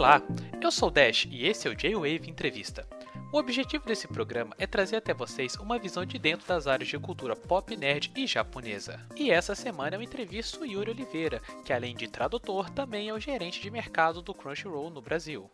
Olá, eu sou o Dash e esse é o J-Wave Entrevista. O objetivo desse programa é trazer até vocês uma visão de dentro das áreas de cultura pop, nerd e japonesa. E essa semana eu entrevisto o Yuri Oliveira, que além de tradutor, também é o gerente de mercado do Crunchyroll no Brasil.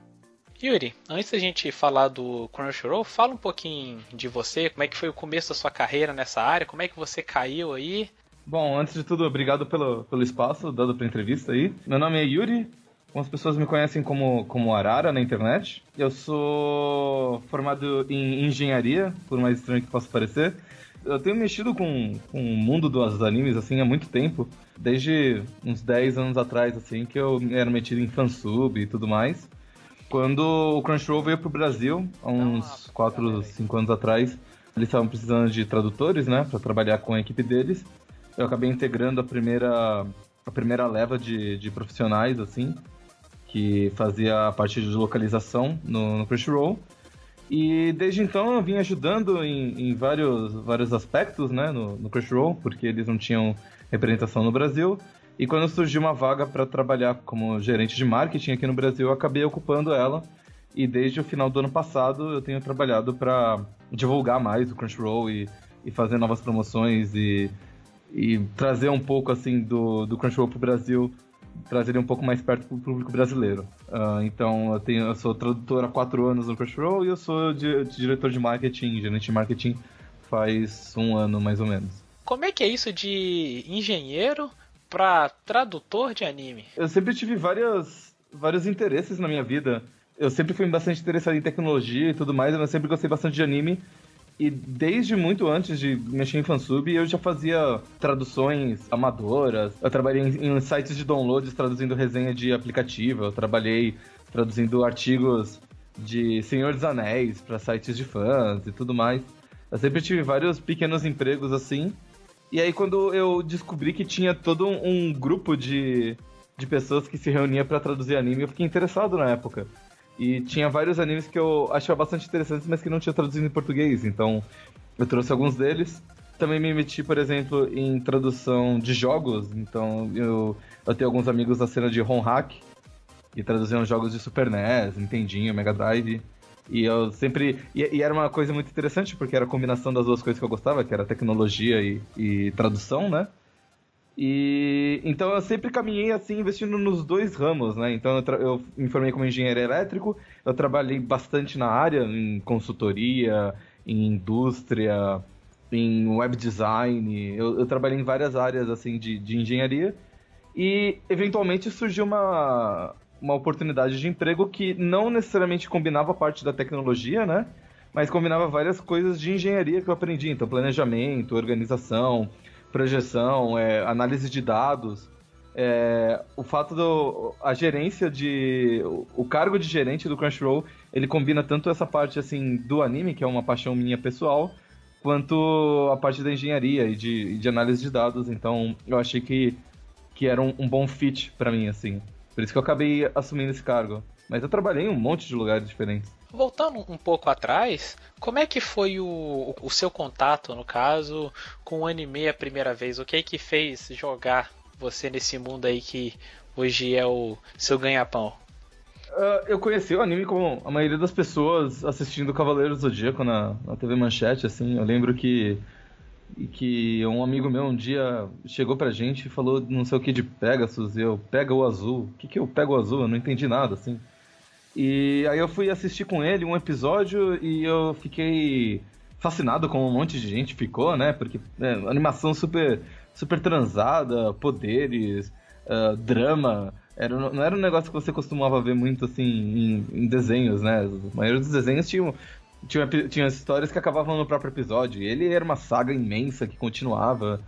Yuri, antes da gente falar do Crunchyroll, fala um pouquinho de você, como é que foi o começo da sua carreira nessa área, como é que você caiu aí. Bom, antes de tudo, obrigado pelo, pelo espaço dado para entrevista aí. Meu nome é Yuri, Algumas pessoas me conhecem como, como Arara na internet. Eu sou formado em engenharia, por mais estranho que possa parecer. Eu tenho mexido com, com o mundo dos animes assim há muito tempo. Desde uns 10 anos atrás, assim, que eu era metido em fansub e tudo mais. Quando o Crunchyroll veio pro Brasil, há uns 4, 5 anos atrás, eles estavam precisando de tradutores, né, para trabalhar com a equipe deles. Eu acabei integrando a primeira, a primeira leva de, de profissionais, assim, que fazia a parte de localização no, no Crunchyroll. E desde então eu vim ajudando em, em vários, vários aspectos né, no, no Crunchyroll, porque eles não tinham representação no Brasil. E quando surgiu uma vaga para trabalhar como gerente de marketing aqui no Brasil, eu acabei ocupando ela. E desde o final do ano passado eu tenho trabalhado para divulgar mais o Crunchyroll e, e fazer novas promoções e, e trazer um pouco assim do, do Crunchyroll para o Brasil trazer ele um pouco mais perto do público brasileiro. Uh, então, eu, tenho, eu sou tradutor há quatro anos no Crunchyroll e eu sou de diretor de marketing, gerente de marketing faz um ano mais ou menos. Como é que é isso de engenheiro para tradutor de anime? Eu sempre tive várias, vários interesses na minha vida. Eu sempre fui bastante interessado em tecnologia e tudo mais, eu sempre gostei bastante de anime. E desde muito antes de mexer em fansub, eu já fazia traduções amadoras. Eu trabalhei em, em sites de downloads traduzindo resenha de aplicativo. Eu trabalhei traduzindo artigos de Senhor dos Anéis para sites de fãs e tudo mais. Eu sempre tive vários pequenos empregos assim. E aí quando eu descobri que tinha todo um, grupo de, de pessoas que se reunia para traduzir anime, eu fiquei interessado na época. E tinha vários animes que eu achava bastante interessantes, mas que não tinha traduzido em português. Então, eu trouxe alguns deles. Também me meti, por exemplo, em tradução de jogos. Então, eu, eu tenho alguns amigos da cena de Home Hack, que traduziam jogos de Super NES, Nintendinho, Mega Drive. E eu sempre. E, e, era uma coisa muito interessante, porque era a combinação das duas coisas que eu gostava, que era tecnologia e, e tradução, né? E então eu sempre caminhei assim, investindo nos dois ramos, né? Então eu, eu me formei como engenheiro elétrico, eu trabalhei bastante na área, em consultoria, em indústria, em web design. Eu, eu trabalhei em várias áreas assim de, de engenharia e eventualmente surgiu uma, uma oportunidade de emprego que não necessariamente combinava parte da tecnologia, né? Mas combinava várias coisas de engenharia que eu aprendi, então planejamento, organização, projeção, é, análise de dados, é, o fato do a gerência de o cargo de gerente do Crunchyroll ele combina tanto essa parte assim do anime que é uma paixão minha pessoal quanto a parte da engenharia e de, de análise de dados. Então eu achei que que era um, um bom fit para mim assim. Por isso que eu acabei assumindo esse cargo. Mas eu trabalhei em um monte de lugares diferentes Voltando um pouco atrás, como é que foi o, o seu contato, no caso, com o anime a primeira vez? O que é que fez jogar você nesse mundo aí que hoje é o seu ganha-pão? Uh, eu conheci o anime como a maioria das pessoas assistindo Cavaleiros do Zodíaco na, na TV Manchete, assim. Eu lembro que que um amigo meu um dia chegou pra gente e falou não sei o que de Pegasus, e eu, pega o azul. O que que eu pego o azul? Eu não entendi nada, assim. E aí eu fui assistir com ele um episódio e eu fiquei fascinado como um monte de gente ficou, né? Porque é, animação super, super transada, poderes, uh, drama. Era, não era um negócio que você costumava ver muito assim em, em desenhos, né? A maioria dos desenhos tinham, tinha, tinha histórias que acabavam no próprio episódio. E ele era uma saga imensa que continuava.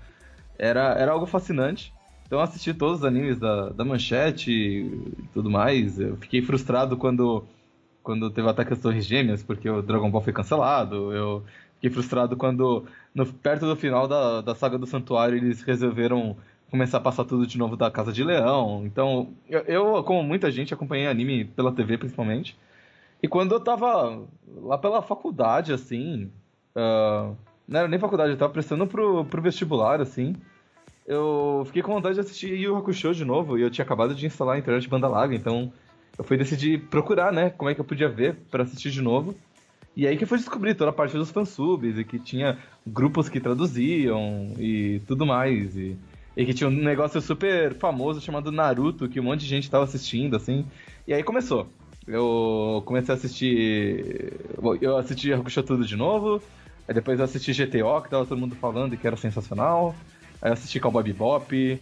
Era, era algo fascinante. Então assisti todos os animes da, da Manchete e tudo mais. Eu fiquei frustrado quando, quando teve o ataque às Torres Gêmeas, porque o Dragon Ball foi cancelado. Eu fiquei frustrado quando, no, perto do final da, da saga do Santuário, eles resolveram começar a passar tudo de novo da Casa de Leão. Então, eu, eu como muita gente, acompanhei anime pela TV principalmente. E quando eu tava lá pela faculdade, assim. Uh, não era nem faculdade, eu tava prestando pro, pro vestibular, assim eu fiquei com vontade de assistir Yu Hakusho de novo e eu tinha acabado de instalar a internet banda larga, então eu fui decidir procurar, né, como é que eu podia ver para assistir de novo. E aí que eu fui descobrir toda a parte dos fansubs e que tinha grupos que traduziam e tudo mais. E, e que tinha um negócio super famoso chamado Naruto, que um monte de gente tava assistindo, assim. E aí começou. Eu comecei a assistir. Eu assisti Hakusho tudo de novo. Aí depois eu assisti GTO, que tava todo mundo falando e que era sensacional. Assisti Cowboy Bebop.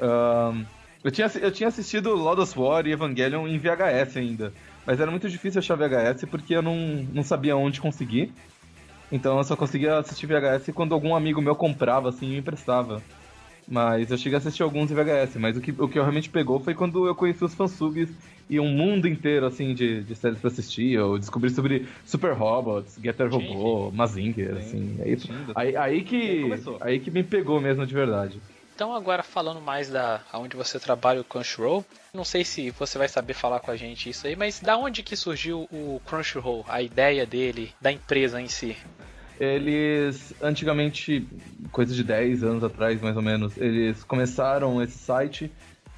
Um, eu, tinha, eu tinha assistido Lodos War e Evangelion em VHS ainda. Mas era muito difícil achar VHS porque eu não, não sabia onde conseguir. Então eu só conseguia assistir VHS quando algum amigo meu comprava, assim, e me emprestava. Mas eu cheguei a assistir alguns em VHS, mas o que, o que eu realmente pegou foi quando eu conheci os fansubs e um mundo inteiro, assim, de, de séries pra assistir. Eu descobri sobre Super Robots, Getter Robô, Mazinger, assim. Aí, aí, aí, que, aí, aí que me pegou mesmo de verdade. Então agora falando mais da onde você trabalha o Crunchyroll, não sei se você vai saber falar com a gente isso aí, mas da onde que surgiu o Crunchyroll, a ideia dele, da empresa em si? Eles, antigamente, coisa de 10 anos atrás, mais ou menos, eles começaram esse site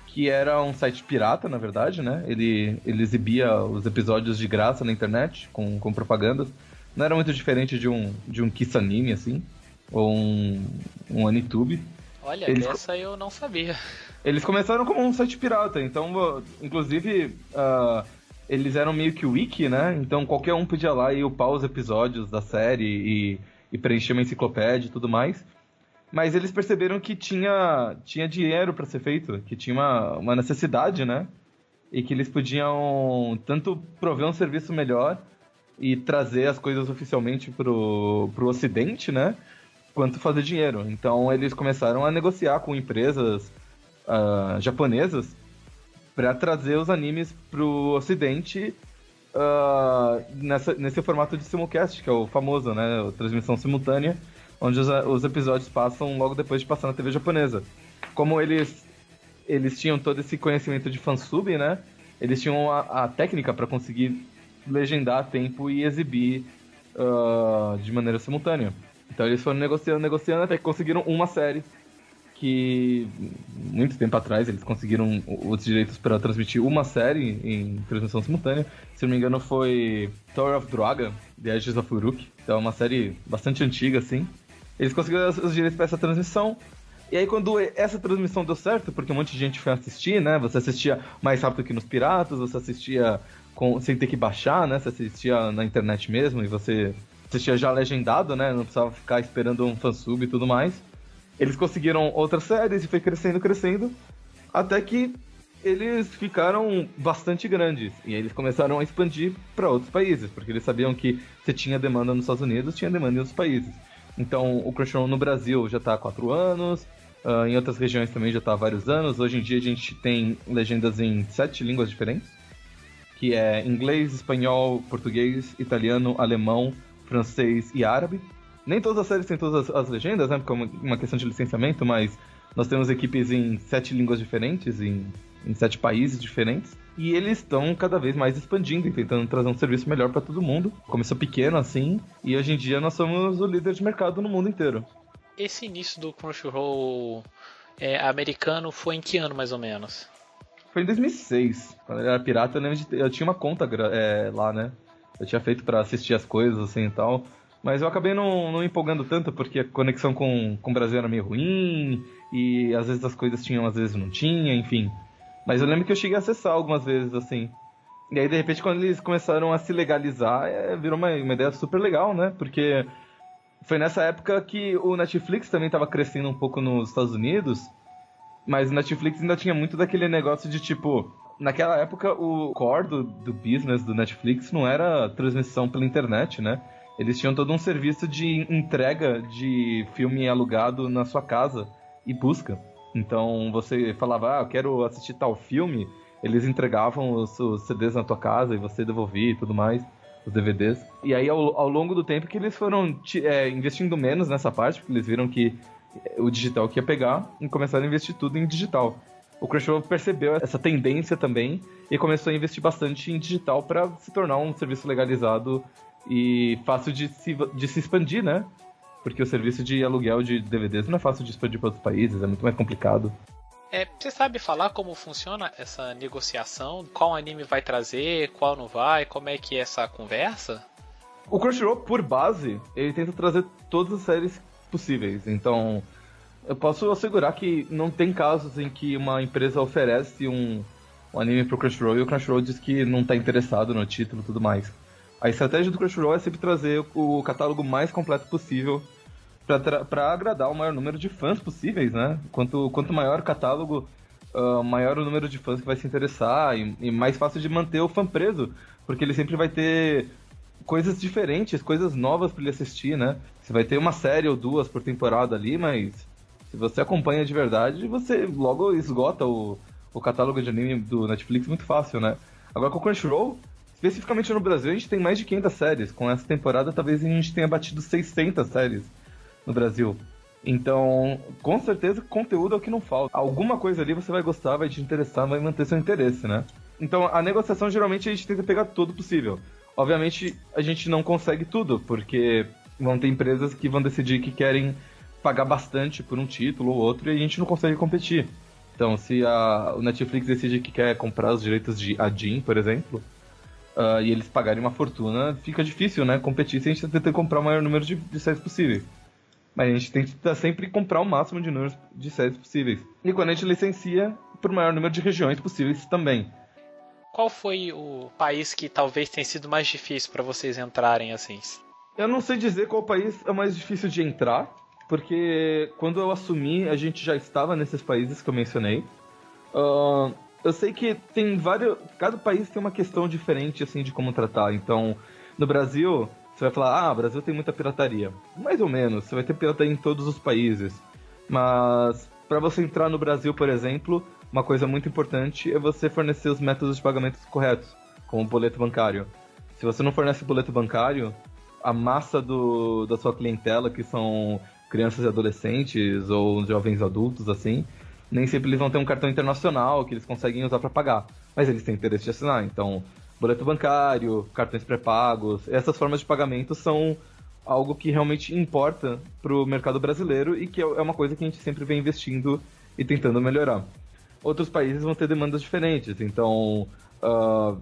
que era um site pirata, na verdade, né? Ele, ele exibia os episódios de graça na internet, com, com propagandas. Não era muito diferente de um, de um Kiss Anime, assim, ou um, um Anitube. Olha, eles, essa eu não sabia. Eles começaram como um site pirata, então, inclusive, uh, eles eram meio que wiki, né? Então qualquer um podia lá e upar os episódios da série e, e preencher uma enciclopédia e tudo mais. Mas eles perceberam que tinha, tinha dinheiro para ser feito, que tinha uma, uma necessidade, né? E que eles podiam tanto prover um serviço melhor e trazer as coisas oficialmente pro, pro ocidente, né? Quanto fazer dinheiro. Então eles começaram a negociar com empresas uh, japonesas para trazer os animes pro ocidente uh, nessa, nesse formato de simulcast, que é o famoso, né? Transmissão simultânea, onde os, os episódios passam logo depois de passar na TV japonesa. Como eles, eles tinham todo esse conhecimento de fansub, né? Eles tinham a, a técnica para conseguir legendar a tempo e exibir uh, de maneira simultânea. Então eles foram negociando, negociando até que conseguiram uma série que muito tempo atrás eles conseguiram os direitos para transmitir uma série em transmissão simultânea. Se não me engano, foi Tower of Draga, The Edges of Uruk. Então é uma série bastante antiga, assim. Eles conseguiram os direitos para essa transmissão. E aí, quando essa transmissão deu certo, porque um monte de gente foi assistir, né? Você assistia mais rápido que nos Piratas, você assistia com, sem ter que baixar, né? Você assistia na internet mesmo e você assistia já legendado, né? Não precisava ficar esperando um fansub e tudo mais. Eles conseguiram outras séries e foi crescendo, crescendo, até que eles ficaram bastante grandes e eles começaram a expandir para outros países, porque eles sabiam que se tinha demanda nos Estados Unidos, tinha demanda em outros países. Então o Crunchyroll no Brasil já está há quatro anos, uh, em outras regiões também já está há vários anos. Hoje em dia a gente tem legendas em sete línguas diferentes, que é inglês, espanhol, português, italiano, alemão, francês e árabe. Nem todas as séries têm todas as, as legendas, né? Porque é uma, uma, questão de licenciamento, mas nós temos equipes em sete línguas diferentes, em, em sete países diferentes. E eles estão cada vez mais expandindo e tentando trazer um serviço melhor para todo mundo. Começou pequeno assim, e hoje em dia nós somos o líder de mercado no mundo inteiro. Esse início do Crunchyroll é, americano foi em que ano mais ou menos? Foi em 2006. Quando eu era pirata, eu, de, eu tinha uma conta é, lá, né? Eu tinha feito para assistir as coisas assim e tal. Mas eu acabei não, não empolgando tanto, porque a conexão com, com o Brasil era meio ruim, e às vezes as coisas tinham, às vezes não tinha, enfim. Mas eu lembro que eu cheguei a acessar algumas vezes, assim. E aí, de repente, quando eles começaram a se legalizar, é, virou uma, uma ideia super legal, né? Porque foi nessa época que o Netflix também estava crescendo um pouco nos Estados Unidos, mas o Netflix ainda tinha muito daquele negócio de tipo. Naquela época, o core do, do business do Netflix não era transmissão pela internet, né? Eles tinham todo um serviço de entrega de filme alugado na sua casa e busca. Então você falava, ah, eu quero assistir tal filme, eles entregavam os, os CDs na tua casa e você devolvia e tudo mais, os DVDs. E aí ao, ao longo do tempo que eles foram é, investindo menos nessa parte, porque eles viram que o digital que ia pegar e começaram a investir tudo em digital. O Crunchyroll percebeu essa tendência também e começou a investir bastante em digital para se tornar um serviço legalizado e fácil de se, de se expandir, né? Porque o serviço de aluguel de DVDs não é fácil de expandir para outros países, é muito mais complicado. É, você sabe falar como funciona essa negociação? Qual anime vai trazer, qual não vai? Como é que é essa conversa? O Crunchyroll, por base, ele tenta trazer todas as séries possíveis. Então, eu posso assegurar que não tem casos em que uma empresa oferece um, um anime pro Crunchyroll e o Crunchyroll diz que não está interessado no título e tudo mais. A estratégia do Crunchyroll é sempre trazer o catálogo mais completo possível para agradar o maior número de fãs possíveis, né? Quanto, quanto maior o catálogo, uh, maior o número de fãs que vai se interessar e, e, mais fácil de manter o fã preso, porque ele sempre vai ter coisas diferentes, coisas novas para ele assistir, né? Você vai ter uma série ou duas por temporada ali, mas se você acompanha de verdade, você logo esgota o, o catálogo de anime do Netflix muito fácil, né? Agora com o Crunchyroll, especificamente no Brasil, a gente tem mais de 500 séries. Com essa temporada, talvez a gente tenha batido 600 séries no Brasil. Então, com certeza, conteúdo é o que não falta. Alguma coisa ali você vai gostar, vai te interessar, vai manter seu interesse, né? Então, a negociação geralmente a gente tenta pegar tudo possível. Obviamente, a gente não consegue tudo, porque vão ter empresas que vão decidir que querem pagar bastante por um título ou outro e a gente não consegue competir. Então, se a, o Netflix decide que quer comprar os direitos de Adin, por exemplo, uh, e eles pagarem uma fortuna, fica difícil, né? Competir se a gente tenta comprar o maior número de, de séries possíveis. Mas a gente tem que sempre comprar o máximo de números de séries possíveis. E quando a gente licencia, por maior número de regiões possíveis também. Qual foi o país que talvez tenha sido mais difícil para vocês entrarem assim? Eu não sei dizer qual país é mais difícil de entrar, porque quando eu assumi, a gente já estava nesses países que eu mencionei. Uh, eu sei que tem vários. Cada país tem uma questão diferente assim de como tratar. Então, no Brasil, você vai falar, ah, Brasil tem muita pirataria. Mais ou menos, você vai ter pirataria em todos os países. Mas para você entrar no Brasil, por exemplo, uma coisa muito importante é você fornecer os métodos de pagamentos corretos, como o boleto bancário. Se você não fornece boleto bancário, a massa do, da sua clientela, que são crianças e adolescentes ou jovens adultos, assim, nem sempre eles vão ter um cartão internacional que eles conseguem usar para pagar. Mas eles têm interesse de assinar, então boleto bancário, cartões pré-pagos, essas formas de pagamento são algo que realmente importa para o mercado brasileiro e que é, é uma coisa que a gente sempre vem investindo e tentando melhorar. Outros países vão ter demandas diferentes, então uh,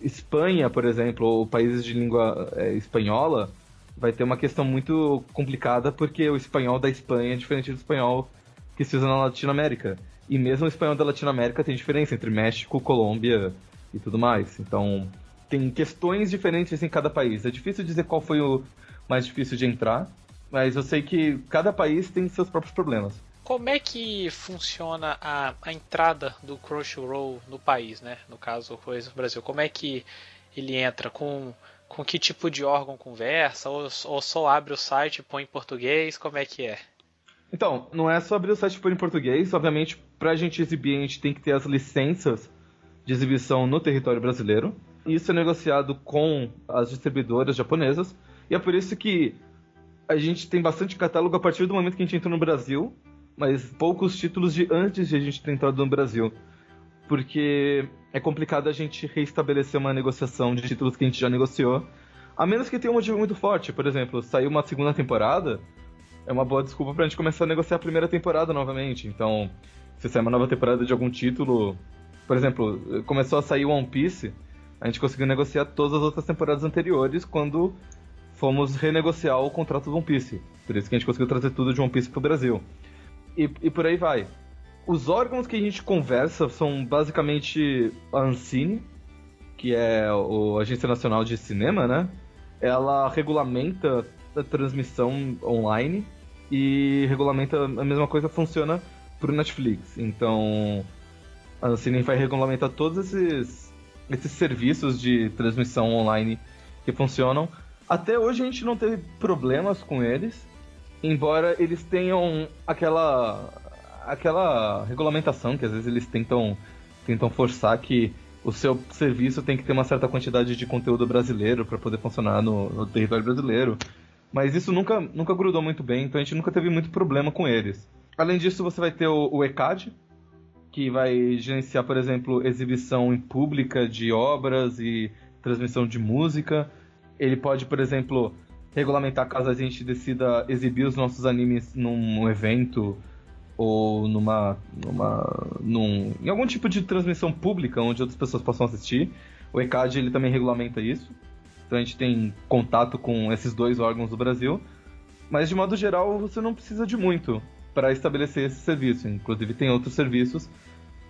Espanha, por exemplo, ou países de língua é, espanhola, vai ter uma questão muito complicada porque o espanhol da Espanha é diferente do espanhol que se usa na Latinoamérica. E mesmo o espanhol da Latinoamérica tem diferença entre México, Colômbia e tudo mais. Então, tem questões diferentes em cada país. É difícil dizer qual foi o mais difícil de entrar, mas eu sei que cada país tem seus próprios problemas. Como é que funciona a, a entrada do Crunchyroll no país, né? No caso, coisa Brasil. Como é que ele entra? Com, com que tipo de órgão conversa? Ou, ou só abre o site e põe em português? Como é que é? Então, não é só abrir o site pôr em português. Obviamente, para a gente exibir, a gente tem que ter as licenças de exibição no território brasileiro. Isso é negociado com as distribuidoras japonesas. E é por isso que a gente tem bastante catálogo a partir do momento que a gente entrou no Brasil, mas poucos títulos de antes de a gente ter entrado no Brasil. Porque é complicado a gente reestabelecer uma negociação de títulos que a gente já negociou. A menos que tenha um motivo muito forte. Por exemplo, saiu uma segunda temporada, é uma boa desculpa pra gente começar a negociar a primeira temporada novamente. Então, se sair uma nova temporada de algum título, por exemplo, começou a sair One Piece, a gente conseguiu negociar todas as outras temporadas anteriores quando fomos renegociar o contrato do One Piece. Por isso que a gente conseguiu trazer tudo de One Piece pro Brasil. E, e por aí vai. Os órgãos que a gente conversa são basicamente a Ancine, que é a Agência Nacional de Cinema, né? Ela regulamenta a transmissão online e regulamenta a mesma coisa funciona pro Netflix. Então, a Cine vai regulamentar todos esses, esses serviços de transmissão online que funcionam. Até hoje a gente não teve problemas com eles, embora eles tenham aquela aquela regulamentação que às vezes eles tentam tentam forçar que o seu serviço tem que ter uma certa quantidade de conteúdo brasileiro para poder funcionar no, no, território brasileiro. Mas isso nunca, nunca grudou muito bem, então a gente nunca teve muito problema com eles. Além disso, você vai ter o, o ECAD, que vai gerenciar, por exemplo, exibição em pública de obras e transmissão de música. Ele pode, por exemplo, regulamentar caso a gente decida exibir os nossos animes num evento ou numa, numa num, em algum tipo de transmissão pública onde outras pessoas possam assistir. O ECAD ele também regulamenta isso. Então a gente tem contato com esses dois órgãos do Brasil. Mas de modo geral, você não precisa de muito para estabelecer esse serviço. Inclusive tem outros serviços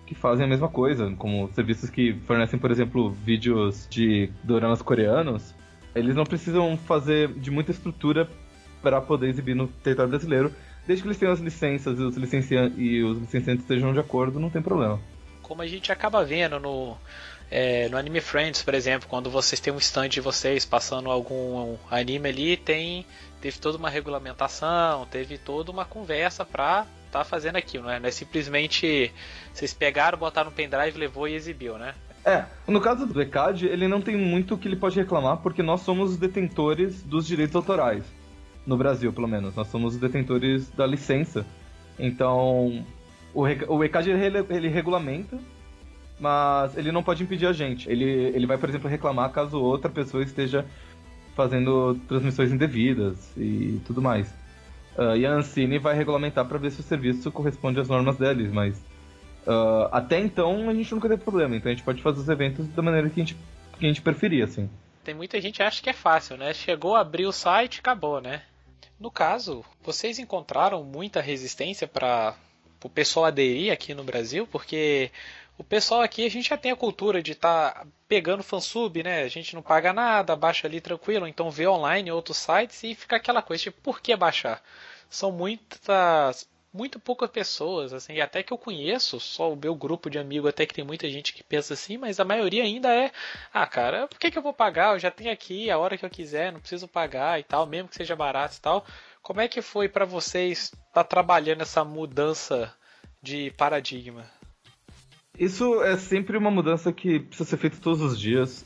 que fazem a mesma coisa, como serviços que fornecem, por exemplo, vídeos de doramas coreanos. Eles não precisam fazer de muita estrutura para poder exibir no território brasileiro, desde que eles tenham as licenças e os, licencia e os licenciantes estejam de acordo, não tem problema. Como a gente acaba vendo no, é, no Anime Friends, por exemplo, quando vocês têm um stand de vocês passando algum anime ali, tem teve toda uma regulamentação, teve toda uma conversa pra tá fazendo aquilo, né? Não é simplesmente vocês pegaram, botaram no pendrive, levou e exibiu, né? É, no caso do ECAD, ele não tem muito que ele pode reclamar, porque nós somos os detentores dos direitos autorais no Brasil, pelo menos. Nós somos os detentores da licença. Então, o, o ECAD ele, ele regulamenta, mas ele não pode impedir a gente. Ele, ele vai, por exemplo, reclamar caso outra pessoa esteja fazendo transmissões indevidas e tudo mais. Uh, e a Ancine vai regulamentar para ver se o serviço corresponde às normas deles, mas uh, até então a gente nunca teve problema, então a gente pode fazer os eventos da maneira que a gente, que a gente preferir, assim. Tem muita gente que acha que é fácil, né? Chegou, abriu o site, acabou, né? No caso, vocês encontraram muita resistência para o pessoal aderir aqui no Brasil? Porque o pessoal aqui, a gente já tem a cultura de estar tá pegando fansub, né? A gente não paga nada, baixa ali tranquilo, então vê online outros sites e fica aquela coisa, tipo, por que baixar? São muitas muito poucas pessoas, assim, até que eu conheço, só o meu grupo de amigos, até que tem muita gente que pensa assim, mas a maioria ainda é, ah, cara, por que, que eu vou pagar? Eu já tenho aqui a hora que eu quiser, não preciso pagar e tal, mesmo que seja barato e tal. Como é que foi para vocês estar tá trabalhando essa mudança de paradigma? Isso é sempre uma mudança que precisa ser feita todos os dias.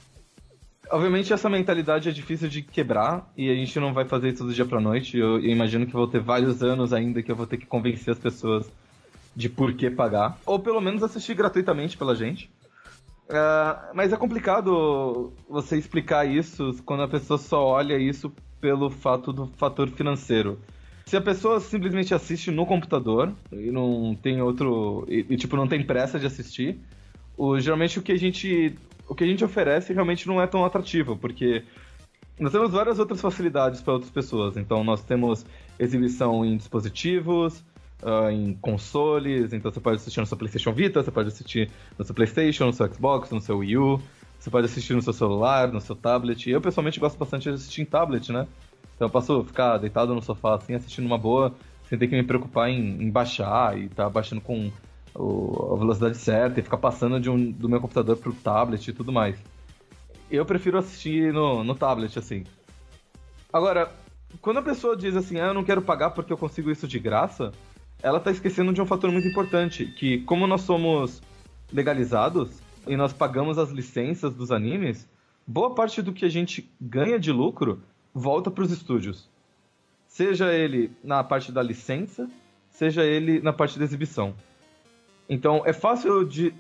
Obviamente essa mentalidade é difícil de quebrar e a gente não vai fazer isso do dia pra noite. Eu, eu, imagino que vou ter vários anos ainda que eu vou ter que convencer as pessoas de por que pagar. Ou pelo menos assistir gratuitamente pela gente. Uh, mas é complicado você explicar isso quando a pessoa só olha isso pelo fato do fator financeiro. Se a pessoa simplesmente assiste no computador e não tem outro. e, e tipo, não tem pressa de assistir, o, geralmente o que a gente o que a gente oferece realmente não é tão atrativo, porque nós temos várias outras facilidades para outras pessoas. Então, nós temos exibição em dispositivos, uh, em consoles. Então, você pode assistir no seu PlayStation Vita, você pode assistir no seu PlayStation, no seu Xbox, no seu Wii U. Você pode assistir no seu celular, no seu tablet. Eu, pessoalmente, gosto bastante de assistir em tablet, né? Então, eu posso ficar deitado no sofá assim, assistindo uma boa, sem ter que me preocupar em, em baixar e tá baixando com o, a velocidade certa e ficar passando de um, do meu computador pro tablet e tudo mais. Eu prefiro assistir no, no tablet, assim. Agora, quando a pessoa diz assim, ah, eu não quero pagar porque eu consigo isso de graça, ela tá esquecendo de um fator muito importante, que como nós somos legalizados e nós pagamos as licenças dos animes, boa parte do que a gente ganha de lucro volta para os estúdios. Seja ele na parte da licença, seja ele na parte da exibição. Então é fácil de.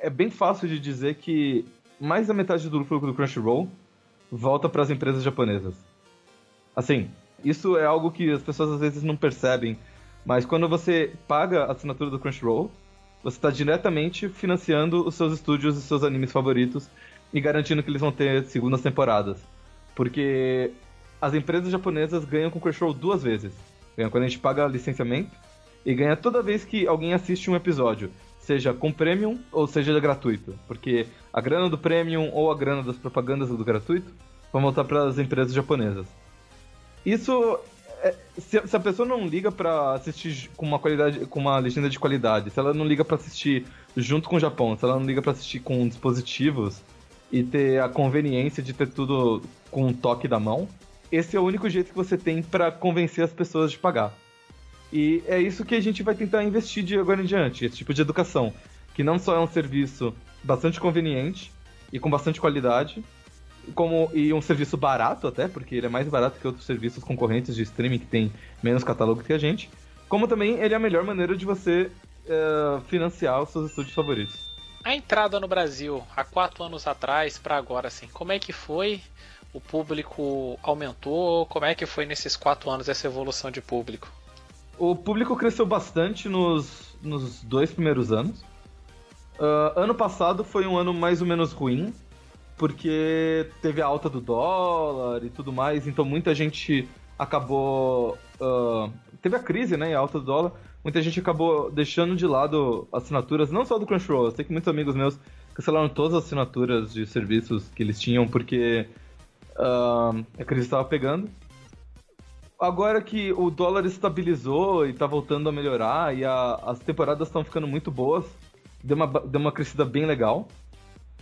É bem fácil de dizer que mais da metade do lucro do Crunchyroll volta para as empresas japonesas. Assim, isso é algo que as pessoas às vezes não percebem, mas quando você paga a assinatura do Crunchyroll, você está diretamente financiando os seus estúdios e seus animes favoritos e garantindo que eles vão ter segundas temporadas. Porque as empresas japonesas ganham com o Crunchyroll duas vezes. Ganham quando a gente paga licenciamento e ganha toda vez que alguém assiste um episódio, seja com premium ou seja gratuito, porque a grana do premium ou a grana das propagandas do gratuito vão voltar para as empresas japonesas. Isso é, se, a pessoa não liga para assistir com uma qualidade, com uma legenda de qualidade, se ela não liga para assistir junto com o Japão, se ela não liga para assistir com dispositivos e ter a conveniência de ter tudo com um toque da mão, esse é o único jeito que você tem para convencer as pessoas de pagar. E é isso que a gente vai tentar investir de agora em diante, esse tipo de educação. Que não só é um serviço bastante conveniente e com bastante qualidade, como e um serviço barato até, porque ele é mais barato que outros serviços concorrentes de streaming que tem menos catálogo que a gente, como também ele é a melhor maneira de você uh, financiar os seus estúdios favoritos. A entrada no Brasil há quatro anos atrás para agora, assim, como é que foi? O público aumentou? Como é que foi nesses quatro anos essa evolução de público? O público cresceu bastante nos, nos dois primeiros anos. Uh, ano passado foi um ano mais ou menos ruim, porque teve a alta do dólar e tudo mais, então muita gente acabou. Uh, teve a crise, né? E a alta do dólar. Muita gente acabou deixando de lado assinaturas, não só do Crunchyroll. Eu sei que muitos amigos meus cancelaram todas as assinaturas de serviços que eles tinham porque uh, a crise estava pegando. Agora que o dólar estabilizou e está voltando a melhorar e a, as temporadas estão ficando muito boas, deu uma, deu uma crescida bem legal.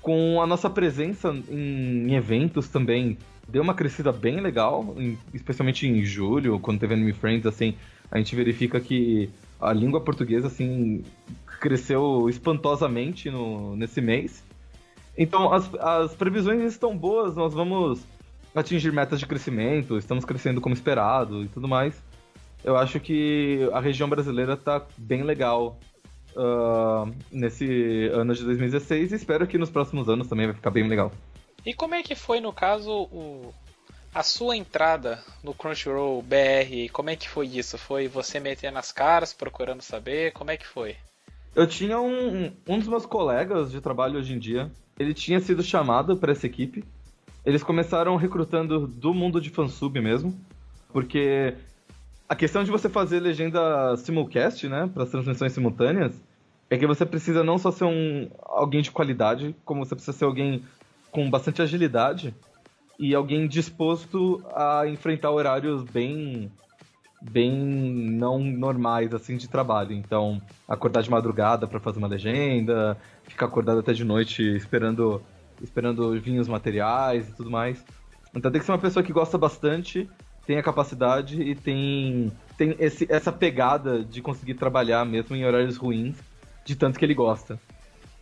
Com a nossa presença em, em eventos também, deu uma crescida bem legal, em, especialmente em julho, quando teve Anime Friends, assim, a gente verifica que a língua portuguesa, assim, cresceu espantosamente no, nesse mês. Então, as, as previsões estão boas, nós vamos atingir metas de crescimento, estamos crescendo como esperado e tudo mais. Eu acho que a região brasileira está bem legal uh, nesse ano de 2016 e espero que nos próximos anos também vai ficar bem legal. E como é que foi, no caso, o, a sua entrada no Crunchyroll BR? Como é que foi isso? Foi você metendo as caras, procurando saber? Como é que foi? Eu tinha um, um dos meus colegas de trabalho hoje em dia, ele tinha sido chamado para essa equipe. Eles começaram recrutando do mundo de fansub mesmo, porque a questão de você fazer legenda simulcast, né, para as transmissões simultâneas, é que você precisa não só ser um alguém de qualidade, como você precisa ser alguém com bastante agilidade e alguém disposto a enfrentar horários bem bem não normais assim de trabalho. Então, acordar de madrugada para fazer uma legenda, ficar acordado até de noite esperando esperando vir os materiais e tudo mais. Então tem que ser uma pessoa que gosta bastante, tem a capacidade e tem tem esse, essa pegada de conseguir trabalhar mesmo em horários ruins, de tanto que ele gosta.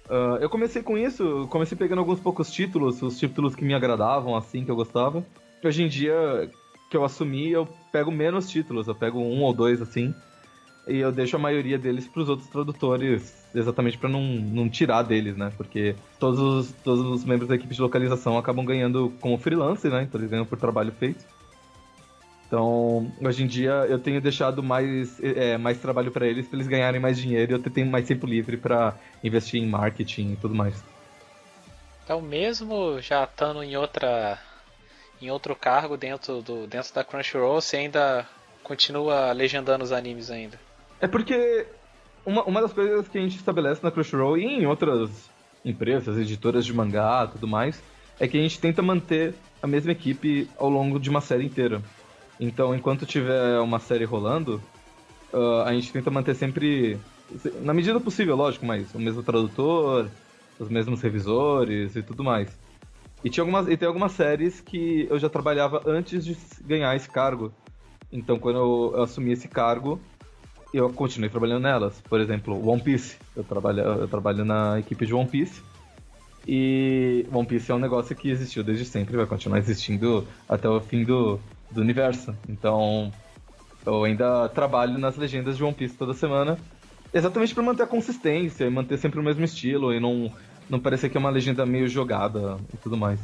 Uh, eu comecei com isso, comecei pegando alguns poucos títulos, os títulos que me agradavam, assim, que eu gostava. Hoje em dia, que eu assumi, eu pego menos títulos, eu pego um ou dois, assim, e eu deixo a maioria deles para os outros tradutores, exatamente para não, não tirar deles, né? Porque todos os, todos os membros da equipe de localização acabam ganhando como freelance, né? Então eles ganham por trabalho feito. Então, hoje em dia, eu tenho deixado mais, é, mais trabalho para eles, para eles ganharem mais dinheiro e eu tenho mais tempo livre para investir em marketing e tudo mais. Então, mesmo já estando em outra em outro cargo dentro do dentro da Crunchyroll, você ainda continua legendando os animes ainda? É porque uma, uma das coisas que a gente estabelece na Crunchyroll e em outras empresas, editoras de mangá tudo mais, é que a gente tenta manter a mesma equipe ao longo de uma série inteira. Então, enquanto tiver uma série rolando, uh, a gente tenta manter sempre, na medida possível, lógico, mas o mesmo tradutor, os mesmos revisores e tudo mais. E, tinha algumas, e tem algumas séries que eu já trabalhava antes de ganhar esse cargo. Então, quando eu, eu assumi esse cargo, eu continuei trabalhando nelas. Por exemplo, One Piece. Eu trabalho, eu trabalho na equipe de One Piece. E One Piece é um negócio que existiu desde sempre, vai continuar existindo até o fim do, do universo. Então, eu ainda trabalho nas legendas de One Piece toda semana, exatamente para manter a consistência e manter sempre o mesmo estilo e não, não parecer que é uma legenda meio jogada e tudo mais.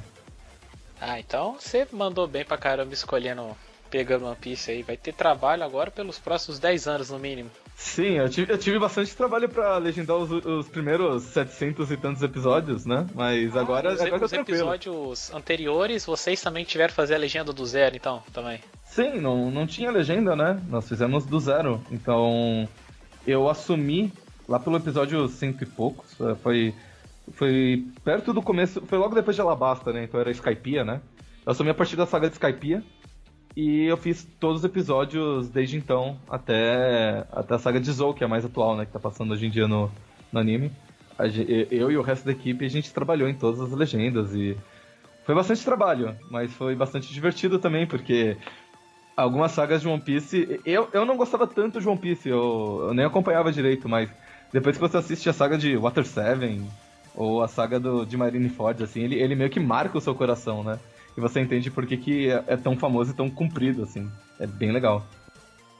Ah, então você mandou bem pra caramba escolhendo, pegando One Piece aí. Vai ter trabalho agora pelos próximos 10 anos no mínimo. Sim, eu tive, eu tive bastante trabalho para legendar os, os, primeiros 700 e tantos episódios, né? Mas ah, agora, os, agora os episódios anteriores, vocês também tiveram que fazer a legenda do zero, então, também? Sim, não, não tinha legenda, né? Nós fizemos do zero. Então, eu assumi lá pelo episódio cento e poucos, é, foi, foi perto do começo, foi logo depois de Alabasta, né? Então era Skypiea, né? Eu assumi a partir da saga de Skypiea. E eu fiz todos os episódios desde então até, até a saga de Zou, que é a mais atual, né? Que tá passando hoje em dia no, no anime. eu e o resto da equipe, a gente trabalhou em todas as legendas e foi bastante trabalho, mas foi bastante divertido também, porque algumas sagas de One Piece. Eu, eu não gostava tanto de One Piece, eu, eu nem acompanhava direito, mas depois que você assiste a saga de Water Seven ou a saga do, de Marineford, assim, ele, ele meio que marca o seu coração, né? E você entende por que, que é, é tão famoso e tão comprido, assim. É bem legal.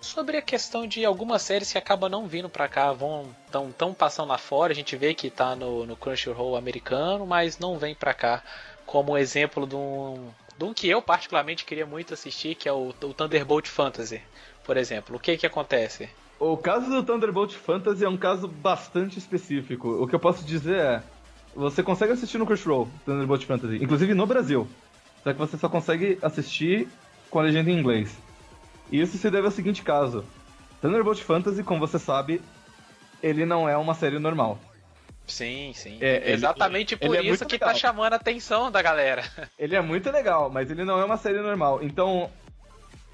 Sobre a questão de algumas séries que acabam não vindo pra cá, vão tão, tão passando lá fora, a gente vê que tá no, no Crunchyroll americano, mas não vem pra cá. Como exemplo de um, de um que eu particularmente queria muito assistir, que é o, o Thunderbolt Fantasy. por exemplo? O que que acontece? O caso do Thunderbolt Fantasy é um caso bastante específico. O que eu posso dizer é, você consegue assistir no Crunchyroll Thunderbolt Fantasy, inclusive no Brasil. Só que você só consegue assistir com a legenda em inglês. E isso se deve ao seguinte caso. Thunderbolt Fantasy, como você sabe, ele não é uma série normal. Sim, sim. É, Exatamente ele, por ele é isso que tá legal. tá chamando a atenção da galera. Ele é muito legal, mas ele não é uma série normal. Então,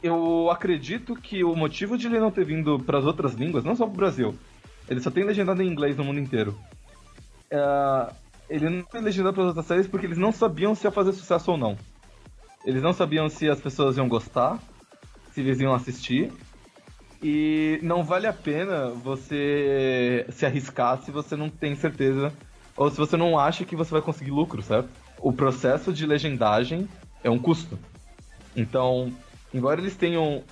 eu acredito que o motivo de ele não ter vindo para as outras línguas, não só pro Brasil, ele só tem legendado em inglês no mundo inteiro. É, ele não tem legendado para outras séries porque eles não sabiam se ia fazer sucesso ou não. Eles não sabiam se as pessoas iam gostar, se eles iam assistir. E não vale a pena você se arriscar se você não tem certeza ou se você não acha que você vai conseguir lucro, certo? O processo de legendagem é um custo. Então, embora eles tenham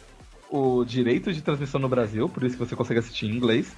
o direito de transmissão no Brasil, por isso que você consegue assistir em inglês,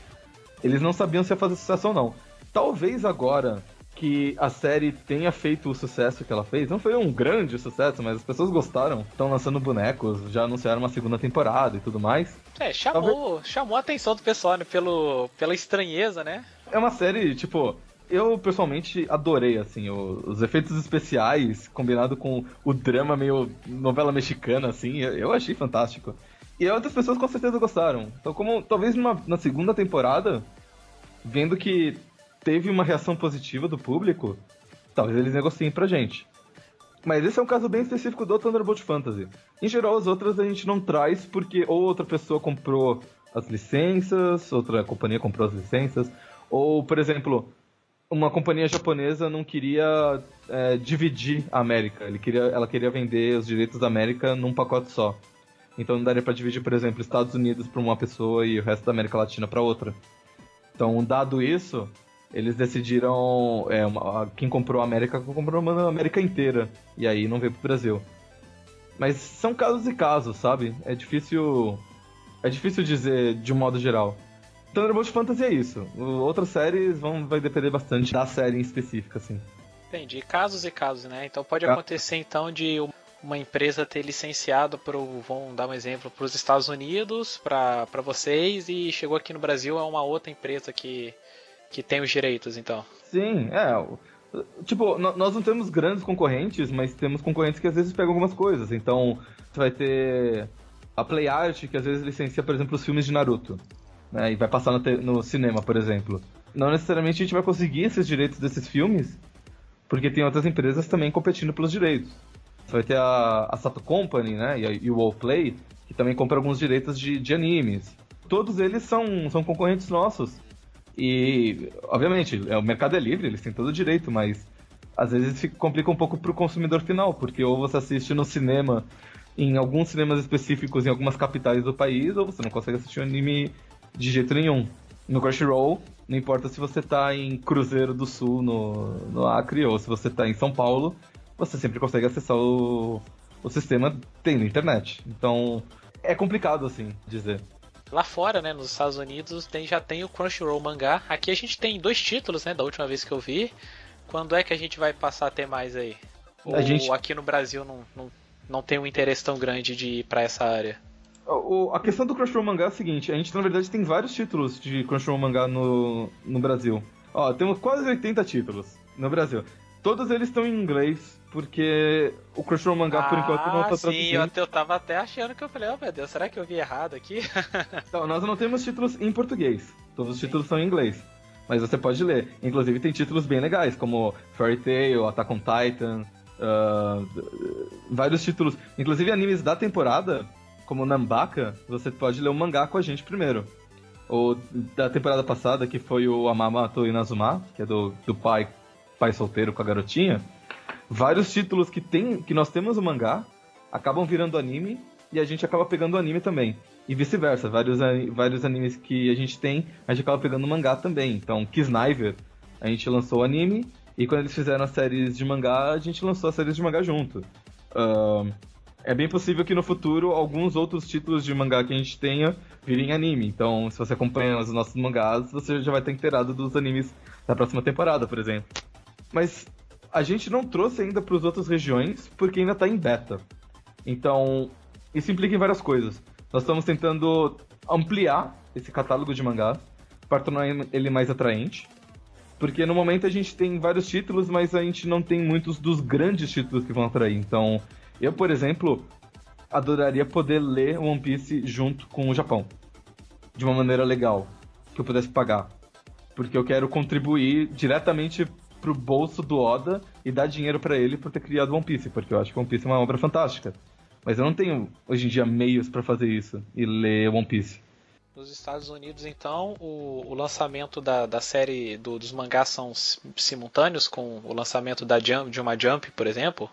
eles não sabiam se ia fazer sucesso ou não. Talvez agora que a série tenha feito o sucesso que ela fez. Não foi um grande sucesso, mas as pessoas gostaram. Estão lançando bonecos, já anunciaram uma segunda temporada e tudo mais. É, chamou, Talvez... chamou a atenção do pessoal, né? Pelo, pela estranheza, né? É uma série, tipo, eu pessoalmente adorei, assim, os efeitos especiais combinado com o drama meio novela mexicana, assim, eu achei fantástico. E outras pessoas com certeza gostaram. Então, como talvez numa, na segunda temporada, vendo que teve uma reação positiva do público, talvez eles negociem pra gente. Mas esse é um caso bem específico do Thunderbolt Fantasy. Em geral, as outras a gente não traz porque ou outra pessoa comprou as licenças, outra companhia comprou as licenças, ou, por exemplo, uma companhia japonesa não queria é, dividir a América. Ele queria, ela queria vender os direitos da América num pacote só. Então não daria para dividir, por exemplo, Estados Unidos para uma pessoa e o resto da América Latina para outra. Então, dado isso, eles decidiram. É, uma, quem comprou a América comprou a América inteira. E aí não veio pro Brasil. Mas são casos e casos, sabe? É difícil. É difícil dizer de um modo geral. Thunderbolt Fantasy é isso. Outras séries vão, vai depender bastante da série em específica, assim. Entendi. Casos e casos, né? Então pode acontecer então de uma empresa ter licenciado para vamos dar um exemplo para os Estados Unidos para vocês e chegou aqui no Brasil é uma outra empresa que que tem os direitos, então. Sim, é. Tipo, nós não temos grandes concorrentes, mas temos concorrentes que às vezes pegam algumas coisas. Então, você vai ter a Play Art, que às vezes licencia, por exemplo, os filmes de Naruto. Né, e vai passar no, no cinema, por exemplo. Não necessariamente a gente vai conseguir esses direitos desses filmes, porque tem outras empresas também competindo pelos direitos. Você vai ter a, a Sato Company, né, e, a, e o Wallplay, que também compra alguns direitos de, de animes. Todos eles são, são concorrentes nossos. E, obviamente, é, o mercado é livre, eles têm todo o direito, mas às vezes fica, complica um pouco para o consumidor final, porque ou você assiste no cinema, em alguns cinemas específicos em algumas capitais do país, ou você não consegue assistir o anime de jeito nenhum. No Crunchyroll, não importa se você está em Cruzeiro do Sul, no, no Acre, ou se você está em São Paulo, você sempre consegue acessar o, o sistema tendo internet. Então, é complicado, assim, dizer. Lá fora, né, nos Estados Unidos, tem, já tem o Crunchyroll mangá. Aqui a gente tem dois títulos, né, da última vez que eu vi. Quando é que a gente vai passar a ter mais aí? Ou gente... aqui no Brasil não, não, não tem um interesse tão grande de ir pra essa área? A questão do Crunchyroll mangá é a seguinte, a gente na verdade tem vários títulos de Crunchyroll mangá no, no Brasil. Ó, temos quase 80 títulos no Brasil. Todos eles estão em inglês, porque o Crunchyroll Mangá, ah, por enquanto, não tá sim, traduzindo. Sim, eu, eu tava até achando que eu falei, oh meu Deus, será que eu vi errado aqui? então, nós não temos títulos em português. Todos os sim. títulos são em inglês. Mas você pode ler. Inclusive tem títulos bem legais, como Fairy Tail, Attack on Titan, uh, vários títulos. Inclusive animes da temporada, como Nambaka, você pode ler o mangá com a gente primeiro. Ou da temporada passada, que foi o Amamato Inazuma, que é do, do pai pai solteiro com a garotinha, vários títulos que, tem, que nós temos no mangá acabam virando anime e a gente acaba pegando o anime também. E vice-versa, vários, vários animes que a gente tem, a gente acaba pegando mangá também. Então, Kisniver, a gente lançou o anime, e quando eles fizeram as séries de mangá, a gente lançou as séries de mangá junto. Uh, é bem possível que no futuro alguns outros títulos de mangá que a gente tenha virem anime. Então, se você acompanha os nossos mangás, você já vai estar inteirado dos animes da próxima temporada, por exemplo. Mas a gente não trouxe ainda para as outras regiões porque ainda está em beta. Então, isso implica em várias coisas. Nós estamos tentando ampliar esse catálogo de mangás para tornar ele mais atraente. Porque no momento a gente tem vários títulos, mas a gente não tem muitos dos grandes títulos que vão atrair. Então, eu, por exemplo, adoraria poder ler One Piece junto com o Japão. De uma maneira legal. Que eu pudesse pagar. Porque eu quero contribuir diretamente pro bolso do Oda e dar dinheiro para ele por ter criado One Piece. Porque eu acho que One Piece é uma obra fantástica. Mas eu não tenho, hoje em dia, meios para fazer isso e ler One Piece. Nos Estados Unidos, então, o, o lançamento da, da série do, dos mangás são simultâneos com o lançamento da Jump, de uma Jump, por exemplo?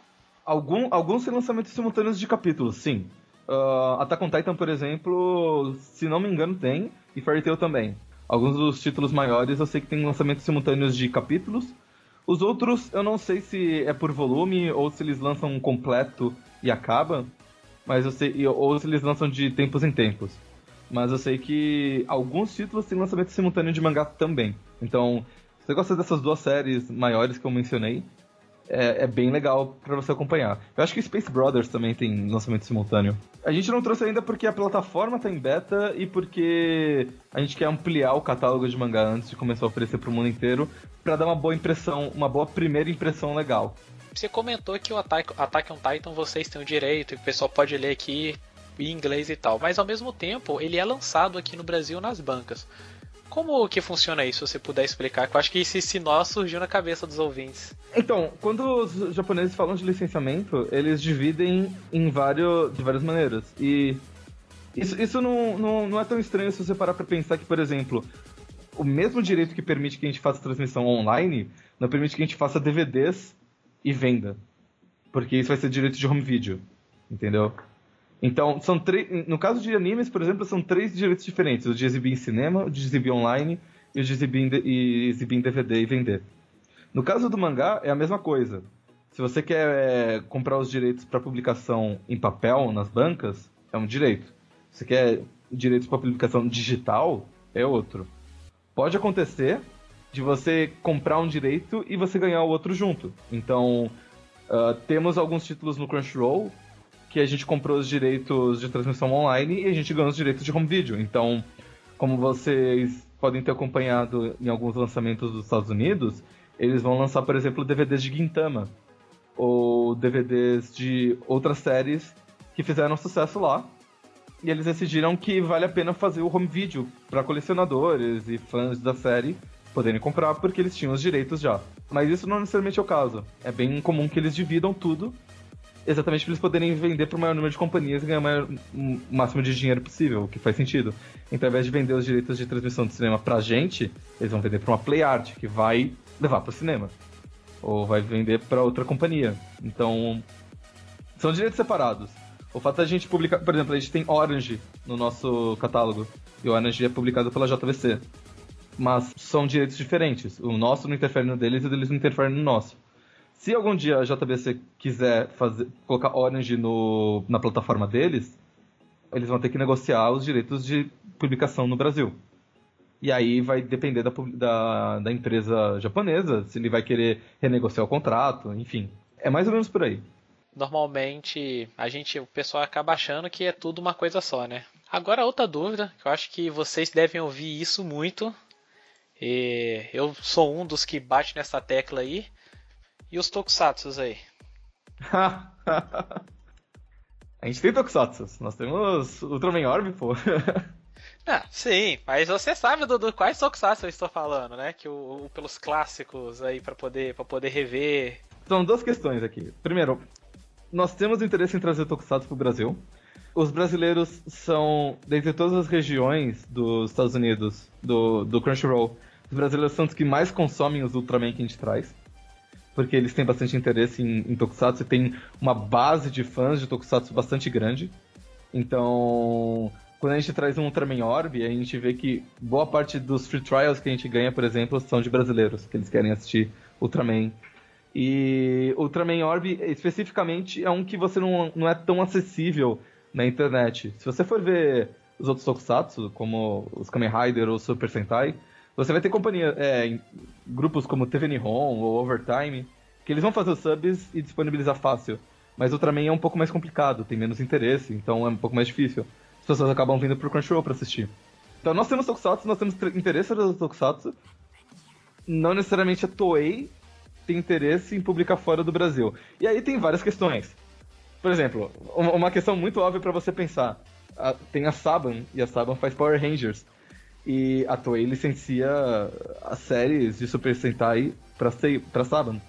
Algum, alguns lançamentos simultâneos de capítulos, sim. Uh, Attack on Titan, por exemplo, se não me engano, tem, e Fairy Tail também. Alguns dos títulos maiores eu sei que tem lançamentos simultâneos de capítulos. Os outros eu não sei se é por volume ou se eles lançam um completo e acaba, mas eu sei ou se eles lançam de tempos em tempos. Mas eu sei que alguns títulos têm lançamento simultâneo de mangá também. Então, se você gosta dessas duas séries maiores que eu mencionei, é, é bem legal para você acompanhar. Eu acho que Space Brothers também tem lançamento simultâneo. A gente não trouxe ainda porque a plataforma tá em beta e porque a gente quer ampliar o catálogo de mangá antes de começar a oferecer para o mundo inteiro, para dar uma boa impressão, uma boa primeira impressão legal. Você comentou que o Attack, Attack on Titan vocês têm o direito, e o pessoal pode ler aqui em inglês e tal. Mas ao mesmo tempo, ele é lançado aqui no Brasil nas bancas. Como que funciona isso, se você puder explicar? Eu acho que esse sinal surgiu na cabeça dos ouvintes. Então, quando os japoneses falam de licenciamento, eles dividem em vários, de várias maneiras. E isso, isso não, não, não é tão estranho se você parar pra pensar que, por exemplo, o mesmo direito que permite que a gente faça transmissão online, não permite que a gente faça DVDs e venda. Porque isso vai ser direito de home video. Entendeu? Então, são três. No caso de animes, por exemplo, são três direitos diferentes: o de exibir em cinema, o de exibir online e o de exibir em, de... e exibir em DVD e vender. No caso do mangá, é a mesma coisa. Se você quer é, comprar os direitos para publicação em papel nas bancas, é um direito. Se você quer direitos para publicação digital, é outro. Pode acontecer de você comprar um direito e você ganhar o outro junto. Então, uh, temos alguns títulos no Crunchyroll que a gente comprou os direitos de transmissão online e a gente ganhou os direitos de home video. Então, como vocês podem ter acompanhado em alguns lançamentos dos Estados Unidos, eles vão lançar, por exemplo, DVDs de Gintama ou DVDs de outras séries que fizeram sucesso lá. E eles decidiram que vale a pena fazer o home video para colecionadores e fãs da série poderem comprar porque eles tinham os direitos já. Mas isso não necessariamente é o caso. É bem comum que eles dividam tudo exatamente para eles poderem vender para o maior número de companhias e ganhar o, maior, o máximo de dinheiro possível, o que faz sentido. Então, ao invés de vender os direitos de transmissão de cinema para a gente, eles vão vender para uma Play Art, que vai levar para o cinema. Ou vai vender para outra companhia. Então, são direitos separados. O fato da gente publicar, por exemplo, a gente tem Orange no nosso catálogo, e o Orange é publicado pela JVC. Mas são direitos diferentes. O nosso não interfere no deles e o deles não interfere no nosso. Se algum dia a JBC quiser fazer, colocar Orange no, na plataforma deles, eles vão ter que negociar os direitos de publicação no Brasil. E aí vai depender da, da, da, empresa japonesa, se ele vai querer renegociar o contrato, enfim. É mais ou menos por aí. Normalmente a gente, o pessoal acaba achando que é tudo uma coisa só, né? Agora outra dúvida, que eu acho que vocês devem ouvir isso muito. E eu sou um dos que bate nessa tecla aí. E os tokusatsus aí? a gente tem tokusatsus. Nós temos Ultraman Orb, pô. Ah, sim, mas você sabe do, do quais tokusatsu eu estou falando, né? Que o, o pelos clássicos aí para poder para poder rever. São duas questões aqui. Primeiro, nós temos interesse em trazer tokusatsu pro Brasil. Os brasileiros são, dentre todas as regiões dos Estados Unidos, do, do Crunchyroll, os brasileiros são os que mais consomem os Ultraman que a gente traz porque eles têm bastante interesse em, em Tokusatsu e tem uma base de fãs de Tokusatsu bastante grande. Então, quando a gente traz um Ultraman Orb, a gente vê que boa parte dos free trials que a gente ganha, por exemplo, são de brasileiros, que eles querem assistir Ultraman. E Ultraman Orb, especificamente, é um que você não, não é tão acessível na internet. Se você for ver os outros Tokusatsu, como os Kamen Rider ou Super Sentai, você vai ter companhia, é, grupos como TV Nihon ou Overtime, que eles vão fazer os subs e disponibilizar fácil. Mas Ultraman é um pouco mais complicado, tem menos interesse, então é um pouco mais difícil. as pessoas acabam vindo pro Crunchyroll pra assistir. Então nós temos Tokusatsu, nós temos interesse no Tokusatsu. Não necessariamente a Toei tem interesse em publicar fora do Brasil. E aí tem várias questões. Por exemplo, uma questão muito óbvia para você pensar. Tem a Saban, e a Saban faz Power Rangers. E a Toei licencia as séries de Super Sentai pra, pra Saban.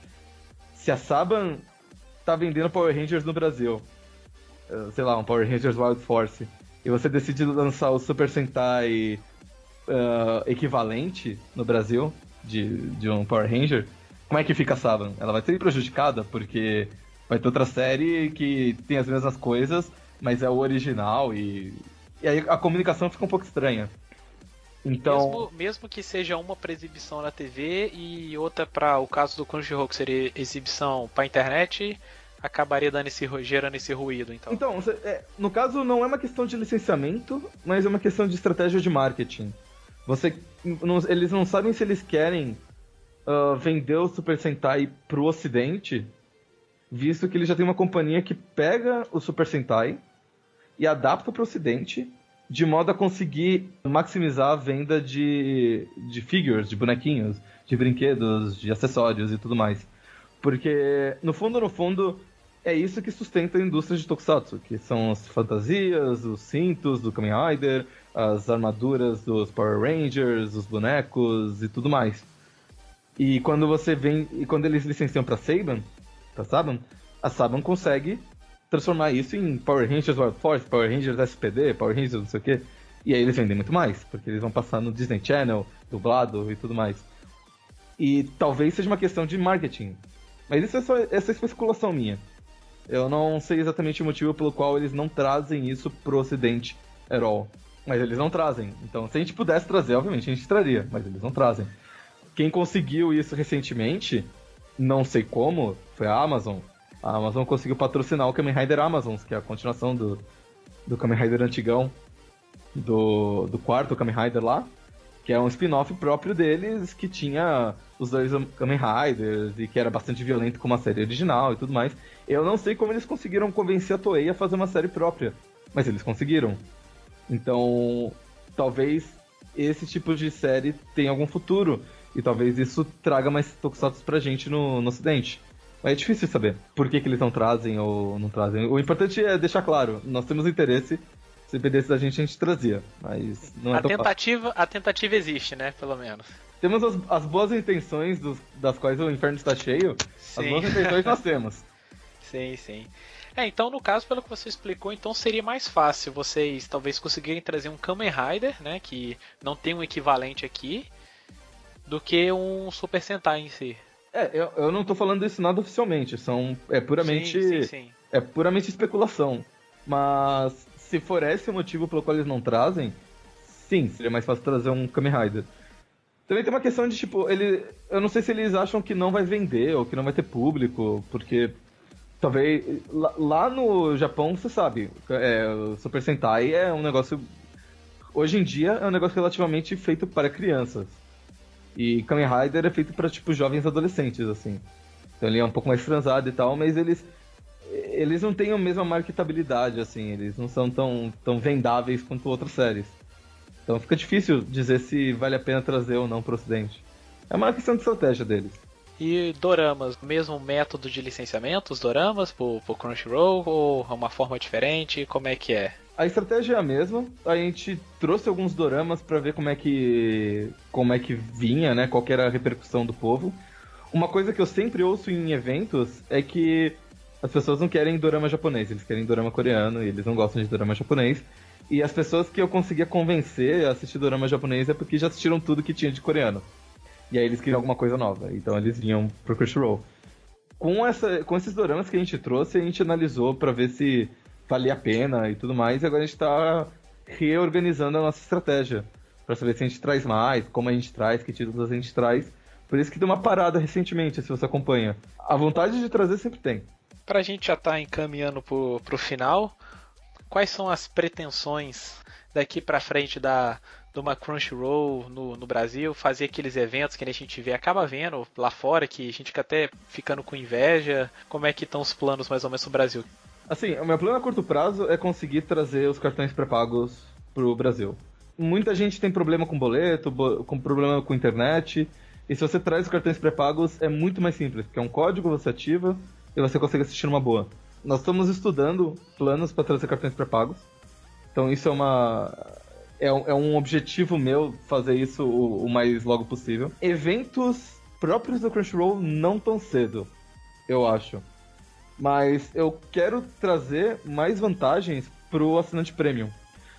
Se a Saban tá vendendo Power Rangers no Brasil, eh, sei lá, um Power Rangers Wild Force, e você decide lançar o Super Sentai uh, equivalente no Brasil de, de um Power Ranger, como é que fica a Saban? Ela vai ser prejudicada porque vai ter outra série que tem as mesmas coisas, mas é o original e, e aí a comunicação fica um pouco estranha. Então, mesmo, mesmo que seja uma para exibição na TV e outra para o caso do Crunchyroll que seria exibição para internet, acabaria dando esse, gerando esse ruído, então. Então, é, no caso, não é uma questão de licenciamento, mas é uma questão de estratégia de marketing. Você, não, eles não sabem se eles querem uh, vender o Super Sentai pro ocidente, visto que ele já tem uma companhia que pega o Super Sentai e adapta pro ocidente, de modo a conseguir maximizar a venda de, de figures, de bonequinhos, de brinquedos, de acessórios e tudo mais. Porque, no fundo, no fundo, é isso que sustenta a indústria de Tokusatsu, que são as fantasias, os cintos do Kamen Rider, as armaduras dos Power Rangers, os bonecos e tudo mais. E quando você vem, e quando eles licenciam para Saban, para Saban, a Saban consegue transformar isso em Power Rangers Wild Force, Power Rangers SPD, Power Rangers não sei o quê. E aí eles vendem muito mais, porque eles vão passar no Disney Channel, dublado e tudo mais. E talvez seja uma questão de marketing. Mas isso é só essa é especulação minha. Eu não sei exatamente o motivo pelo qual eles não trazem isso pro ocidente at all. Mas eles não trazem. Então, se a gente pudesse trazer, obviamente a gente traria, mas eles não trazem. Quem conseguiu isso recentemente, não sei como, foi a Amazon. A Amazon conseguiu patrocinar o Kamen Rider Amazons, que é a continuação do, do Kamen Rider antigão, do, do quarto Kamen Rider lá que é um spin-off próprio deles, que tinha os dois Kamen Riders e que era bastante violento como a série original e tudo mais. Eu não sei como eles conseguiram convencer a Toei a fazer uma série própria, mas eles conseguiram. Então, talvez esse tipo de série tenha algum futuro e talvez isso traga mais tokusatsu pra gente no, no ocidente. É difícil saber por que, que eles não trazem ou não trazem. O importante é deixar claro, nós temos interesse se dependesse da gente, a gente trazia. Mas não é a tentativa, fácil. A tentativa existe, né? Pelo menos. Temos as, as boas intenções dos, das quais o inferno está cheio. Sim. As boas intenções nós temos. Sim, sim. É, então no caso, pelo que você explicou, então seria mais fácil vocês talvez conseguirem trazer um Kamen Rider, né, que não tem um equivalente aqui, do que um Super Sentai em si. É, eu, eu não tô falando isso nada oficialmente, são é puramente sim, sim, sim. é puramente especulação. Mas se for esse o motivo pelo qual eles não trazem, sim, seria mais fácil trazer um Kamen Rider. Também tem uma questão de, tipo, ele. Eu não sei se eles acham que não vai vender ou que não vai ter público, porque. Talvez. Lá, lá no Japão, você sabe, é, o Super Sentai é um negócio. Hoje em dia é um negócio relativamente feito para crianças. E Kamen Rider é feito para, tipo, jovens adolescentes, assim. Então ele é um pouco mais transado e tal, mas eles eles não têm a mesma marketabilidade, assim, eles não são tão, tão vendáveis quanto outras séries. Então fica difícil dizer se vale a pena trazer ou não pro ocidente. É uma questão de estratégia deles. E doramas, mesmo método de licenciamento, os doramas pro, pro Crunchyroll ou é uma forma diferente? Como é que é? A estratégia é a mesma. A gente trouxe alguns doramas para ver como é que como é que vinha, né? Qual era a repercussão do povo. Uma coisa que eu sempre ouço em eventos é que as pessoas não querem dorama japonês, eles querem dorama coreano e eles não gostam de dorama japonês. E as pessoas que eu conseguia convencer a assistir dorama japonês é porque já assistiram tudo que tinha de coreano. E aí eles queriam alguma coisa nova, então eles vinham pro Crunchyroll. Com, essa, com esses doramas que a gente trouxe, a gente analisou para ver se valia a pena e tudo mais, e agora a gente tá reorganizando a nossa estratégia para saber se a gente traz mais, como a gente traz, que títulos a gente traz. Por isso que deu uma parada recentemente, se você acompanha. A vontade de trazer sempre tem para a gente já estar tá encaminhando para o final, quais são as pretensões daqui para frente da de uma Crunchyroll no, no Brasil, fazer aqueles eventos que a gente vê, acaba vendo lá fora, que a gente fica até ficando com inveja. Como é que estão os planos mais ou menos no Brasil? Assim, o meu plano a curto prazo é conseguir trazer os cartões pré-pagos pro Brasil. Muita gente tem problema com boleto, com problema com internet. E se você traz os cartões pré-pagos, é muito mais simples, porque é um código, você ativa e você consegue assistir numa boa. Nós estamos estudando planos para trazer cartões pré-pagos. Então isso é uma. É um, é um objetivo meu fazer isso o, o mais logo possível. Eventos próprios do Crunchyroll não tão cedo, eu acho. Mas eu quero trazer mais vantagens pro assinante premium.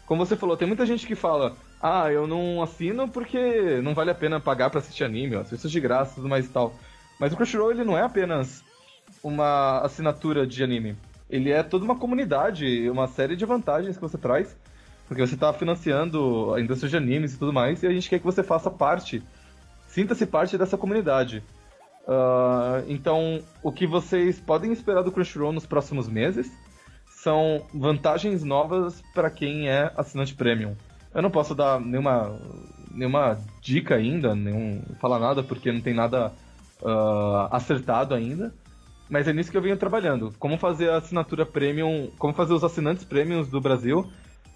Como você falou, tem muita gente que fala: ah, eu não assino porque não vale a pena pagar para assistir anime, eu assisto de graça tudo mais e tal. Mas o Crunchyroll ele não é apenas uma assinatura de anime. Ele é toda uma comunidade, uma série de vantagens que você traz, porque você está financiando a indústria de animes e tudo mais, e a gente quer que você faça parte, sinta-se parte dessa comunidade. Uh, então, o que vocês podem esperar do Crunchyroll nos próximos meses são vantagens novas para quem é assinante premium. Eu não posso dar nenhuma, nenhuma dica ainda, nenhum, falar nada porque não tem nada uh, acertado ainda. Mas é nisso que eu venho trabalhando. Como fazer a assinatura premium, como fazer os assinantes premiums do Brasil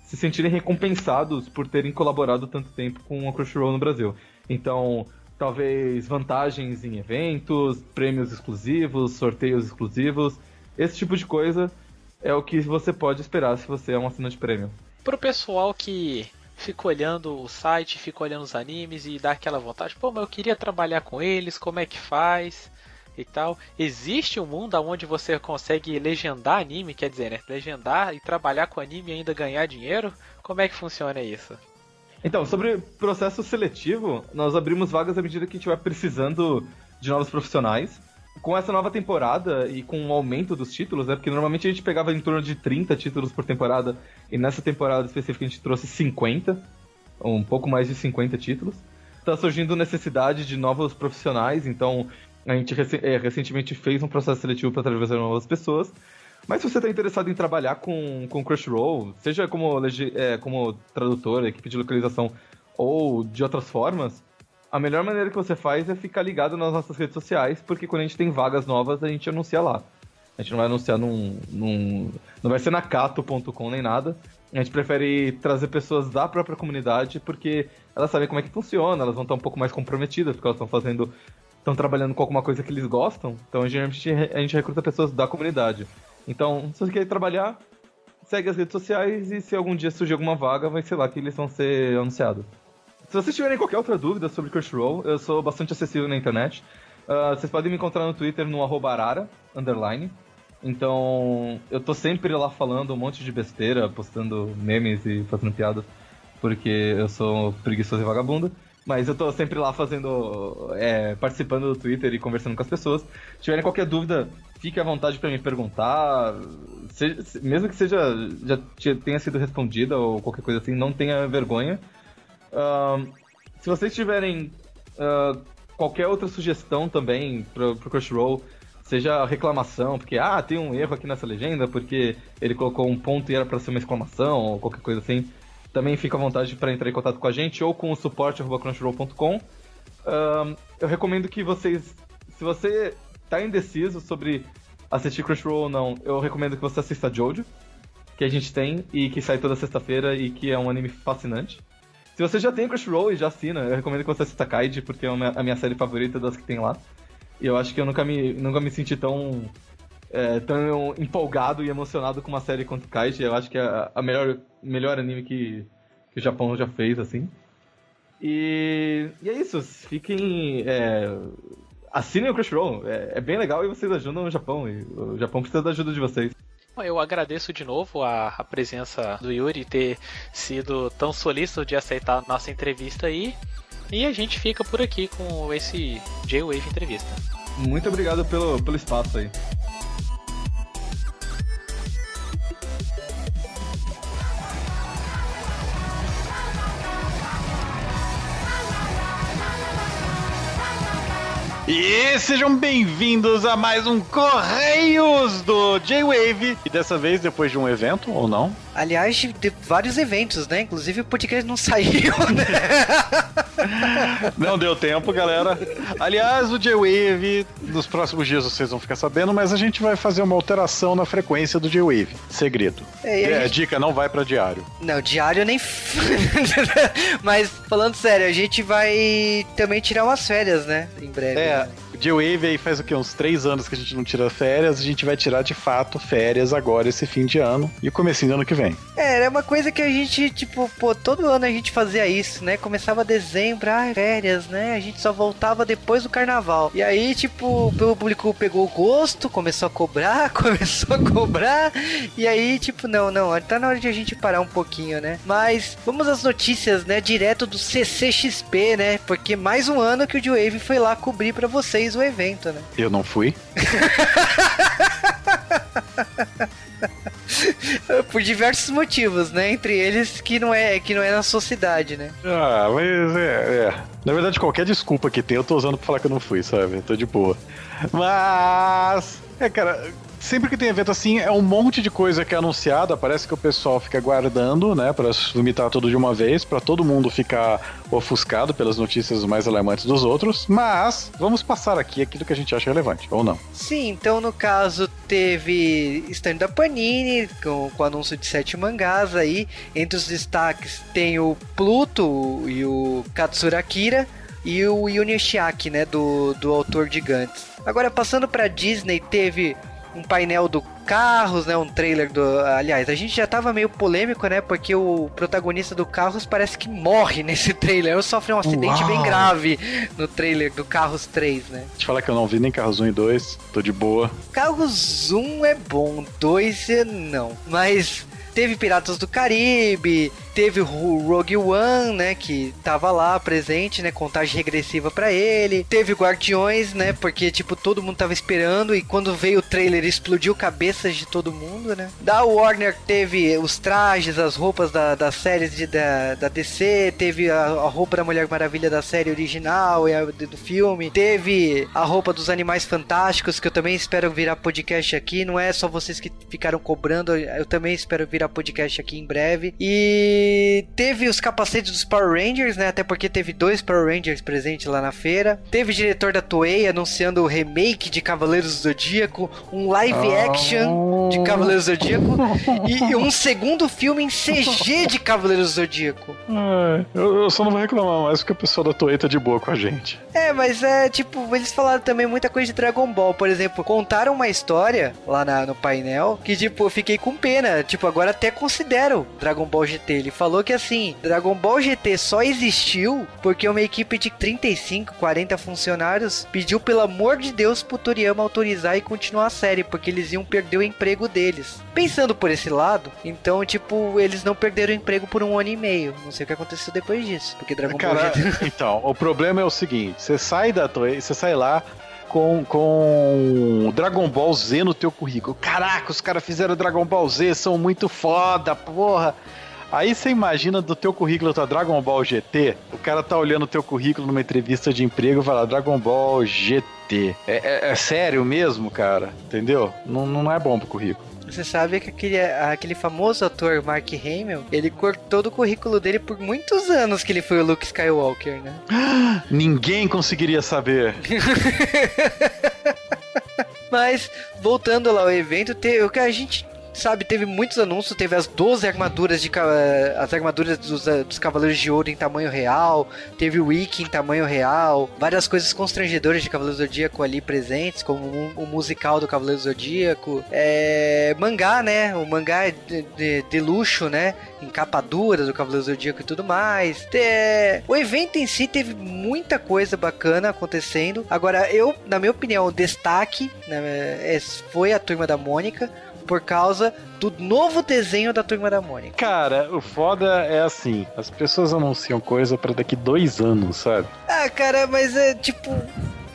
se sentirem recompensados por terem colaborado tanto tempo com a Crunchyroll no Brasil. Então, talvez vantagens em eventos, prêmios exclusivos, sorteios exclusivos, esse tipo de coisa é o que você pode esperar se você é um assinante premium. Pro pessoal que fica olhando o site, fica olhando os animes e dá aquela vontade, pô, mas eu queria trabalhar com eles, como é que faz? E tal. Existe um mundo onde você consegue legendar anime, quer dizer, né? Legendar e trabalhar com anime e ainda ganhar dinheiro? Como é que funciona isso? Então, sobre processo seletivo, nós abrimos vagas à medida que a gente vai precisando de novos profissionais. Com essa nova temporada e com o aumento dos títulos, né? Porque normalmente a gente pegava em torno de 30 títulos por temporada, e nessa temporada específica a gente trouxe 50, um pouco mais de 50 títulos. Está surgindo necessidade de novos profissionais, então a gente é, recentemente fez um processo seletivo para trazer novas pessoas. Mas se você está interessado em trabalhar com, com Crunchyroll, seja como, é, como tradutor, equipe de localização ou de outras formas, a melhor maneira que você faz é ficar ligado nas nossas redes sociais, porque quando a gente tem vagas novas, a gente anuncia lá. A gente não vai anunciar num. num não vai ser na cato.com nem nada. A gente prefere trazer pessoas da própria comunidade, porque elas sabem como é que funciona, elas vão estar um pouco mais comprometidas, porque elas estão fazendo. estão trabalhando com alguma coisa que eles gostam. Então geralmente a gente recruta pessoas da comunidade. Então, se você quer trabalhar, segue as redes sociais e se algum dia surgir alguma vaga, vai ser lá que eles vão ser anunciados. Se vocês tiverem qualquer outra dúvida sobre Crunchyroll, eu sou bastante acessível na internet. Uh, vocês podem me encontrar no Twitter no arara, underline. Então, eu tô sempre lá falando um monte de besteira, postando memes e fazendo piadas, porque eu sou preguiçoso e vagabundo. Mas eu tô sempre lá fazendo. É, participando do Twitter e conversando com as pessoas. Se tiverem qualquer dúvida, fique à vontade para me perguntar. Seja, mesmo que seja já tenha sido respondida ou qualquer coisa assim, não tenha vergonha. Uh, se vocês tiverem uh, qualquer outra sugestão também pro, pro Crunchyroll, seja reclamação, porque ah, tem um erro aqui nessa legenda, porque ele colocou um ponto e era para ser uma exclamação, ou qualquer coisa assim, também fica à vontade para entrar em contato com a gente ou com o suporte@crunchyroll.com. Uh, eu recomendo que vocês, se você tá indeciso sobre assistir Crunchyroll ou não, eu recomendo que você assista Jojo, que a gente tem e que sai toda sexta-feira e que é um anime fascinante. Se você já tem Crunchyroll e já assina, eu recomendo que você assista Kaid, porque é a minha série favorita das que tem lá. E eu acho que eu nunca me, nunca me senti tão, é, tão empolgado e emocionado com uma série quanto Kaid. Eu acho que é a melhor, melhor anime que, que o Japão já fez, assim. E, e é isso, fiquem. É, assinem o Crunchyroll, é, é bem legal e vocês ajudam o Japão. E o Japão precisa da ajuda de vocês. Eu agradeço de novo a, a presença do Yuri ter sido tão solícito de aceitar a nossa entrevista aí. E a gente fica por aqui com esse J-Wave entrevista. Muito obrigado pelo, pelo espaço aí. E sejam bem-vindos a mais um Correios do J-Wave. E dessa vez, depois de um evento, ou não, Aliás, de vários eventos, né? Inclusive o podcast não saiu, né? Não deu tempo, galera. Aliás, o J-Wave, nos próximos dias vocês vão ficar sabendo, mas a gente vai fazer uma alteração na frequência do J-Wave. Segredo. É, a É, gente- dica, não vai pra diário. Não, diário nem. Mas falando sério, a gente vai também tirar umas férias, né? Em breve. É, né? J-Wave aí faz o quê? Uns três anos que a gente não tira férias, a gente vai tirar de fato férias agora, esse fim de ano e o comecinho do ano que vem. É, era uma coisa que a gente, tipo, pô, todo ano a gente fazia isso, né? Começava dezembro, ah, férias, né? A gente só voltava depois do carnaval. E aí, tipo, o público pegou o gosto, começou a cobrar, começou a cobrar. E aí, tipo, não, não, tá na hora de a gente parar um pouquinho, né? Mas vamos às notícias, né? Direto do CCXP, né? Porque mais um ano que o J-Wave foi lá cobrir pra vocês o evento, né? Eu não fui. Por diversos motivos, né? Entre eles que não é que não é na sua cidade, né? Ah, mas é, é. Na verdade, qualquer desculpa que tem, eu tô usando pra falar que eu não fui, sabe? Eu tô de boa. Mas. É, cara. Sempre que tem evento assim, é um monte de coisa que é anunciada. Parece que o pessoal fica guardando, né, pra vomitar tudo de uma vez, pra todo mundo ficar ofuscado pelas notícias mais alarmantes dos outros. Mas vamos passar aqui aquilo que a gente acha relevante, ou não. Sim, então no caso teve stand da Panini com, com o anúncio de sete mangás aí. Entre os destaques tem o Pluto e o Katsura Akira e o Yuni Shiaki, né, do, do autor de Gantz. Agora passando pra Disney teve um painel do Carros, né, um trailer do, aliás, a gente já tava meio polêmico, né, porque o protagonista do Carros parece que morre nesse trailer. Ele sofre um acidente bem Uau. grave no trailer do Carros 3, né? Te falar que eu não vi nem Carros 1 e 2, tô de boa. Carros 1 é bom, 2 é não. Mas teve Piratas do Caribe, teve o Rogue One, né, que tava lá presente, né, contagem regressiva pra ele. Teve Guardiões, né, porque tipo todo mundo tava esperando e quando veio o trailer explodiu cabeças de todo mundo, né. Da Warner teve os trajes, as roupas da, das séries de, da, da DC, teve a, a roupa da Mulher Maravilha da série original e a do filme, teve a roupa dos Animais Fantásticos, que eu também espero virar podcast aqui, não é só vocês que ficaram cobrando, eu também espero virar podcast aqui em breve. E teve os capacetes dos Power Rangers, né? Até porque teve dois Power Rangers presentes lá na feira. Teve o diretor da Toei anunciando o remake de Cavaleiros do Zodíaco, um live action de Cavaleiros do Zodíaco e um segundo filme em CG de Cavaleiros do Zodíaco. Ai, eu, eu só não vou reclamar mais porque o pessoal da Toei tá de boa com a gente. É, mas é tipo, eles falaram também muita coisa de Dragon Ball. Por exemplo, contaram uma história lá na- no painel que, tipo, eu fiquei com pena. Tipo, agora até considero Dragon Ball GT. Ele falou que assim, Dragon Ball GT só existiu porque uma equipe de 35, 40 funcionários pediu, pelo amor de Deus, pro Toriyama autorizar e continuar a série, porque eles iam perder o emprego deles. Pensando por esse lado, então, tipo, eles não perderam o emprego por um ano e meio. Não sei o que aconteceu depois disso, porque Dragon Ball Cara, GT. então, o problema é o seguinte: você sai da Toei, você sai lá com, com Dragon Ball Z no teu currículo. Caraca, os caras fizeram Dragon Ball Z, são muito foda, porra. Aí você imagina do teu currículo tá Dragon Ball GT, o cara tá olhando o teu currículo numa entrevista de emprego e fala Dragon Ball GT. É, é- é sério mesmo, cara? Entendeu? Não, não é bom pro currículo. Você sabe que aquele, aquele famoso ator Mark Hamill, ele cortou do currículo dele por muitos anos que ele foi o Luke Skywalker, né? Ninguém conseguiria saber. Mas, voltando lá ao evento, o que a gente sabe, teve muitos anúncios, teve as 12 armaduras de ca- as armaduras dos, eh, dos Cavaleiros de Ouro em tamanho real, teve o Wiki em tamanho real, várias coisas constrangedoras de Cavaleiro do Zodíaco ali presentes, como o, o musical do Cavaleiro do Zodíaco, é, mangá, né, o mangá de, de- de luxo, né, em capa dura do Cavaleiro do Zodíaco e tudo mais. Te- o evento em si teve muita coisa bacana acontecendo. Agora, eu, na minha opinião, o destaque né, é- foi a Turma da Mônica, por causa do novo desenho da Turma da Mônica. Cara, o foda é assim: as pessoas anunciam coisa pra daqui dois anos, sabe? Ah, cara, mas é tipo.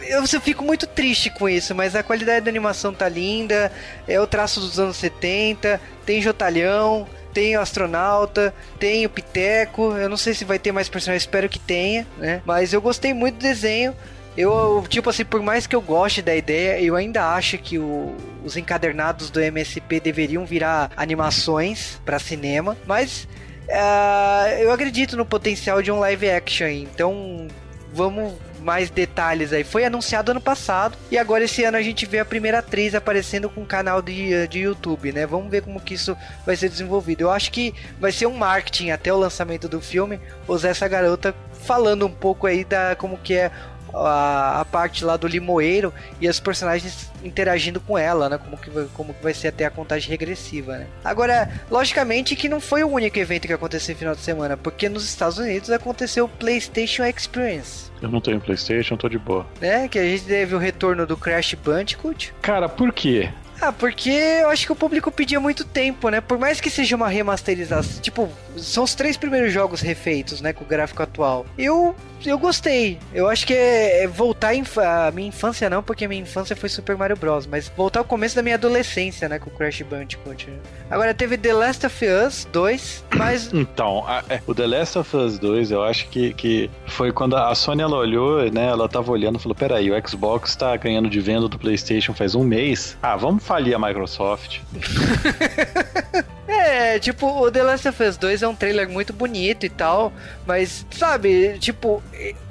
Eu, eu fico muito triste com isso, mas a qualidade da animação tá linda, é o traço dos anos 70, tem Jotalhão, tem o astronauta, tem o Piteco. Eu não sei se vai ter mais personagens, espero que tenha, né? Mas eu gostei muito do desenho. Eu, tipo assim, por mais que eu goste da ideia, eu ainda acho que o, os encadernados do MSP deveriam virar animações para cinema, mas uh, eu acredito no potencial de um live action, então vamos mais detalhes aí. Foi anunciado ano passado e agora esse ano a gente vê a primeira atriz aparecendo com canal de, de YouTube, né? Vamos ver como que isso vai ser desenvolvido. Eu acho que vai ser um marketing até o lançamento do filme, usar essa garota falando um pouco aí da como que é a, a, parte lá do limoeiro e os personagens interagindo com ela, né? Como que, como que vai ser até a contagem regressiva, né? Agora, logicamente que não foi o único evento que aconteceu no final de semana, porque nos Estados Unidos aconteceu o PlayStation Experience. Eu não tenho PlayStation, tô de boa. É, que a gente teve o retorno do Crash Bandicoot. Cara, por quê? Ah, porque eu acho que o público pedia muito tempo, né? Por mais que seja uma remasterização. Tipo, são os três primeiros jogos refeitos, né? Com o gráfico atual. Eu eu gostei. Eu acho que é, é voltar a minha infância não, porque minha infância foi Super Mario Bros, mas voltar ao começo da minha adolescência, né, com o Crash Bandicoot. Agora teve The Last of Us 2, mas Então, a, é, o The Last of Us 2, eu acho que, que foi quando a Sony ela olhou, né, ela tava olhando e falou: "Peraí, o Xbox tá ganhando de venda do PlayStation faz um mês. Ah, vamos falir a Microsoft." É, tipo, o The Last of Us 2 é um trailer muito bonito e tal, mas, sabe, tipo,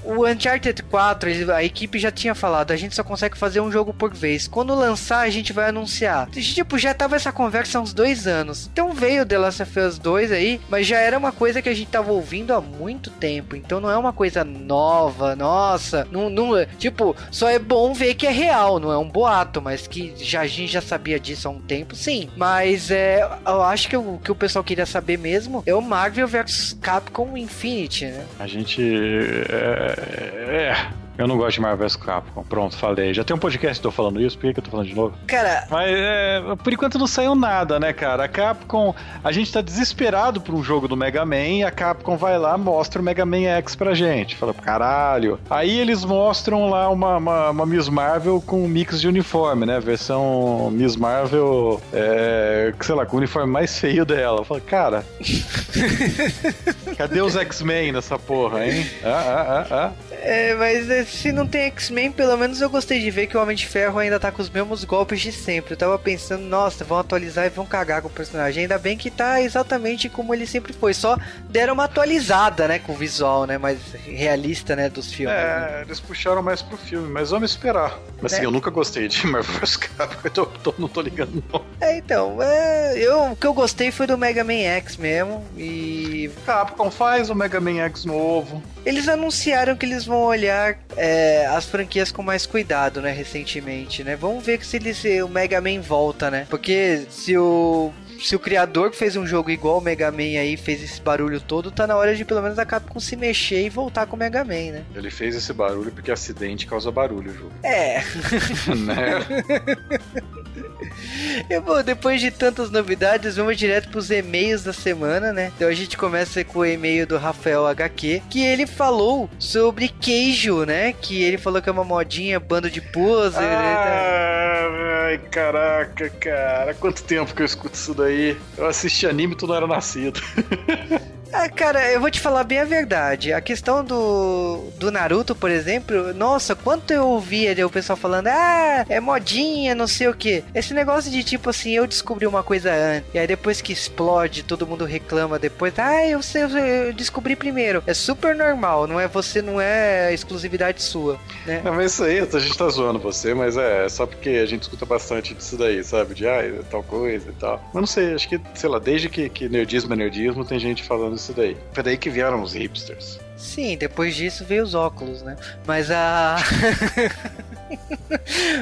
o Uncharted 4, a equipe já tinha falado, a gente só consegue fazer um jogo por vez. Quando lançar, a gente vai anunciar. Tipo, já tava essa conversa há uns dois anos. Então veio The Last of Us 2 aí, mas já era uma coisa que a gente tava ouvindo há muito tempo. Então não é uma coisa nova, nossa. Não, não, tipo, só é bom ver que é real, não é um boato, mas que já, a gente já sabia disso há um tempo, sim. Mas é, eu acho que o que o pessoal queria saber mesmo é o Marvel vs Capcom Infinity, né? A gente. É, é, eu não gosto de Marvel vs Capcom. Pronto, falei. Já tem um podcast que eu tô falando isso, por que, que eu tô falando de novo? Cara. Mas é, por enquanto não saiu nada, né, cara? A Capcom. A gente tá desesperado por um jogo do Mega Man e a Capcom vai lá mostra o Mega Man X pra gente. Fala, caralho. Aí eles mostram lá uma, uma, uma Miss Marvel com um mix de uniforme, né? Versão Miss Marvel, é, sei lá, com o uniforme mais feio dela. Fala, cara. cadê os X-Men nessa porra, hein? Ah, ah, ah, ah. É, mas se não tem X-Men, pelo menos eu gostei de ver que o Homem de Ferro ainda tá com os mesmos golpes de sempre. Eu tava pensando, nossa, vão atualizar e vão cagar com o personagem. Ainda bem que tá exatamente como ele sempre foi. Só deram uma atualizada, né, com o visual, né, mais realista, né, dos filmes. É, né? eles puxaram mais pro filme, mas vamos esperar. Mas assim, é. eu nunca gostei de Marvel vs. Capcom, então tô, não tô ligando não. É, então, é, eu, o que eu gostei foi do Mega Man X mesmo, e... Capcom faz o Mega Man X novo. Eles anunciaram que eles vão olhar é, as franquias com mais cuidado, né, recentemente, né? Vamos ver se, eles, o Mega Man volta, né? Porque se o se o criador que fez um jogo igual o Mega Man aí fez esse barulho todo, tá na hora de pelo menos a Capcom se mexer e voltar com o Mega Man, né? Ele fez esse barulho porque acidente causa barulho, jogo. É. né? E, bom, depois de tantas novidades, vamos direto pros e-mails da semana, né? Então a gente começa com o e-mail do Rafael HQ, que ele falou sobre queijo, né? Que ele falou que é uma modinha, bando de pose. Né? Ah, ai, caraca, cara. Quanto tempo que eu escuto isso daí? Eu assisti anime e tu não era nascido. Ah, cara, eu vou te falar bem a verdade. A questão do, do Naruto, por exemplo, nossa, quanto eu ouvia o pessoal falando, ah, é modinha, não sei o que. Esse negócio de tipo assim, eu descobri uma coisa antes, e aí depois que explode, todo mundo reclama depois, ah, eu, sei, eu descobri primeiro. É super normal, não é você, não é exclusividade sua, né? Não, mas isso aí, a gente tá zoando você, mas é só porque a gente escuta bastante disso daí, sabe? De, ah, tal coisa e tal. Mas não sei, acho que, sei lá, desde que, que nerdismo é nerdismo, tem gente falando isso daí. Foi daí que vieram os hipsters. Sim, depois disso veio os óculos, né? Mas a.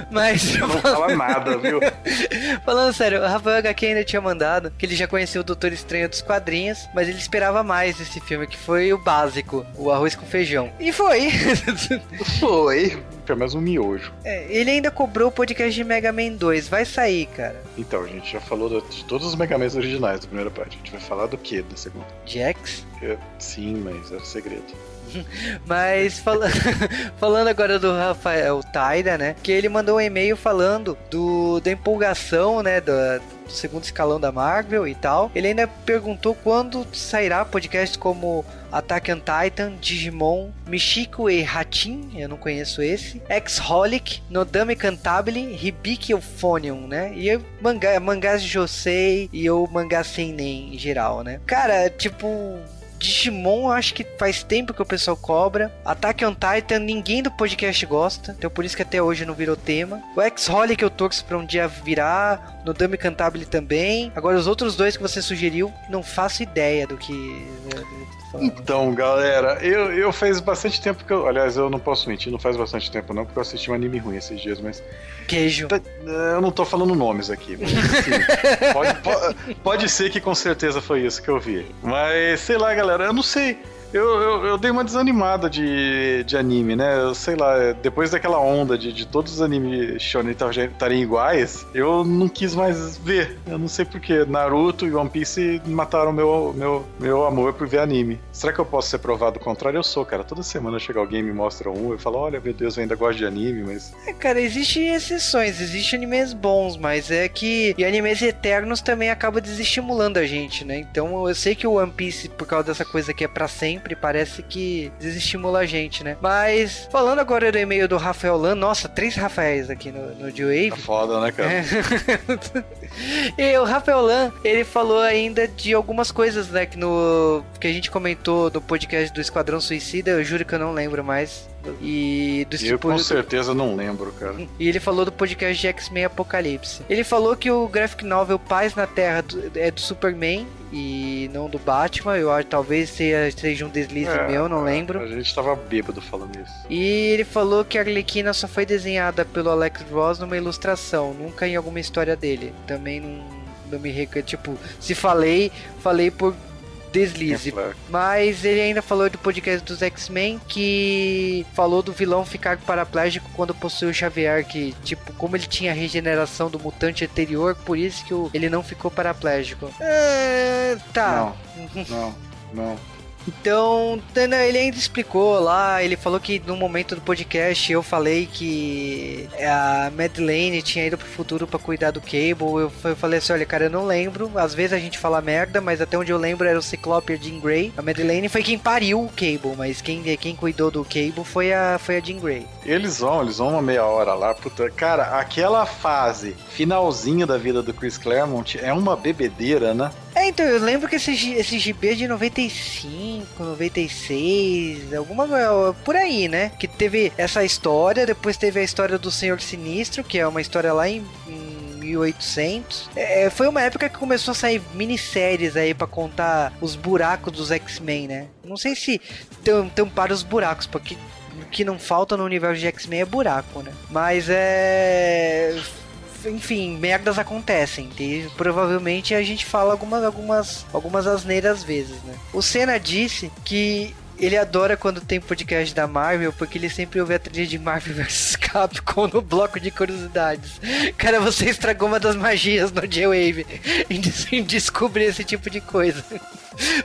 Mas. Não fala nada, viu? Falando sério, o Rafael HQ ainda tinha mandado que ele já conhecia o Doutor Estranho dos quadrinhos, mas ele esperava mais esse filme, que foi o básico, o arroz com feijão. E foi! foi! Foi mais um miojo. É, ele ainda cobrou o podcast de Mega Man 2. Vai sair, cara. Então, a gente já falou de todos os Mega Mans originais da primeira parte. A gente vai falar do que da segunda? Jax? É, sim, mas era segredo. Mas fala... falando agora do Rafael Taira, né? Que ele mandou um e-mail falando do, da empolgação, né? Do, do segundo escalão da Marvel e tal. Ele ainda perguntou quando sairá podcasts como Attack on Titan, Digimon, Michiko e Hatin, eu não conheço esse, X-Holic, Nodame Cantabile, Hibiki Euphonium, né? E mangá, mangás de Josei e o mangá seinen em geral, né? Cara, tipo, Digimon, acho que faz tempo que o pessoal cobra. Attack on Titan, ninguém do podcast gosta. Então por isso que até hoje não virou tema. O X-Holly que eu torço pra um dia virar. No Dummy Cantabile também. Agora os outros dois que você sugeriu, não faço ideia do que. Então, galera, eu, eu faz bastante tempo que eu. Aliás, eu não posso mentir, não faz bastante tempo não, porque eu assisti um anime ruim esses dias, mas. Queijo. Tá, eu não tô falando nomes aqui, mas assim, pode, pode, pode ser que com certeza foi isso que eu vi. Mas, sei lá, galera, eu não sei. Eu, eu, eu, dei uma desanimada de, de anime, né? Eu sei lá, depois daquela onda de, de todos os animes shonen estarem iguais, eu não quis mais ver. Eu não sei porquê. Naruto e One Piece mataram meu, meu, meu amor por ver anime. Será que eu posso ser provado o contrário? Eu sou, cara. Toda semana chega alguém e me mostra um, eu falo, olha, meu Deus, eu ainda gosto de anime, mas... É, cara, existem exceções, existem animes bons, mas é que... E animes eternos também acabam desestimulando a gente, né? Então eu sei que o One Piece, por causa dessa coisa que é para sempre, sempre, parece que desestimula a gente, né? Mas, falando agora do e-mail do Rafael Lan, nossa, três Rafaéis aqui no, no G-Wave. Tá foda, né, cara? É. e o Rafael Lan, ele falou ainda de algumas coisas, né, que, no, que a gente comentou no podcast do Esquadrão Suicida, eu juro que eu não lembro mais. E do Eu com certeza não lembro, cara. E ele falou do podcast de X-Men Apocalipse. Ele falou que o graphic novel Paz na Terra é do Superman e não do Batman. Eu acho talvez seja, um deslize é, meu, não lembro. A gente tava bêbado falando isso. E ele falou que a Arlequina só foi desenhada pelo Alex Ross numa ilustração, nunca em alguma história dele. Também não, não me recordo. Tipo, se falei, falei por deslize. É Mas ele ainda falou do podcast dos X-Men que falou do vilão ficar paraplégico quando possuiu o Xavier, que tipo, como ele tinha a regeneração do mutante anterior, por isso que ele não ficou paraplégico. É, tá. Não, não, não. Então, ele ainda explicou lá, ele falou que no momento do podcast eu falei que a Madeleine tinha ido pro futuro para cuidar do Cable. Eu, falei assim: olha, cara, eu não lembro. Às vezes a gente fala merda, mas até onde eu lembro era o Ciclope e a Jean Grey. A Madeleine foi quem pariu o Cable, mas quem, quem cuidou do Cable foi a, foi a Jean Grey. Eles vão, eles vão uma meia hora lá. Puta, cara, aquela fase finalzinho da vida do Chris Claremont é uma bebedeira, né? É, então, eu lembro que esse, esse GB é de 95, 96, alguma por aí, né? Que teve essa história, depois teve a história do Senhor Sinistro, que é uma história lá em, em 1800. É, foi uma época que começou a sair minisséries aí para contar os buracos dos X-Men, né? Não sei se tampar os buracos, porque o que não falta no universo de X-Men é buraco, né? Mas é enfim, merdas acontecem. E provavelmente a gente fala algumas, algumas, algumas asneiras vezes, né? O Senna disse que ele adora quando tem podcast da Marvel, porque ele sempre ouve a trilha de Marvel vs Capcom no bloco de curiosidades. Cara, você estragou uma das magias no J-Wave em descobrir esse tipo de coisa.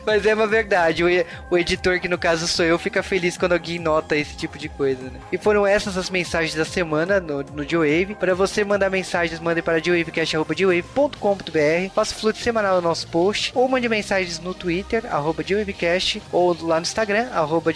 Mas é uma verdade. O, editor, que no caso sou eu, fica feliz quando alguém nota esse tipo de coisa, né? E foram essas as mensagens da semana no, no G-Wave. Para você mandar mensagens, mande para gwavecast.gwave.com.br. Faça fluxo semanal no nosso post. Ou mande mensagens no Twitter, arroba. Ou lá no Instagram, arroba.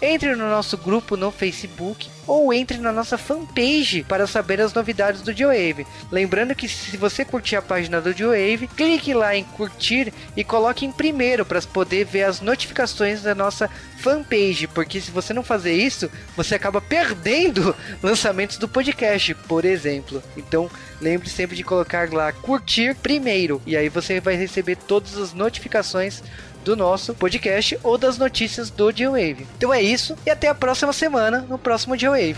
Entre no nosso grupo no Facebook ou entre na nossa fanpage para saber as novidades do Geowave. Lembrando que se você curtir a página do Geowave, clique lá em curtir e coloque em primeiro para poder ver as notificações da nossa fanpage, porque se você não fazer isso, você acaba perdendo lançamentos do podcast, por exemplo. Então, lembre sempre de colocar lá curtir primeiro e aí você vai receber todas as notificações do nosso podcast ou das notícias do G-Wave. Então é isso e até a próxima semana no próximo G-Wave.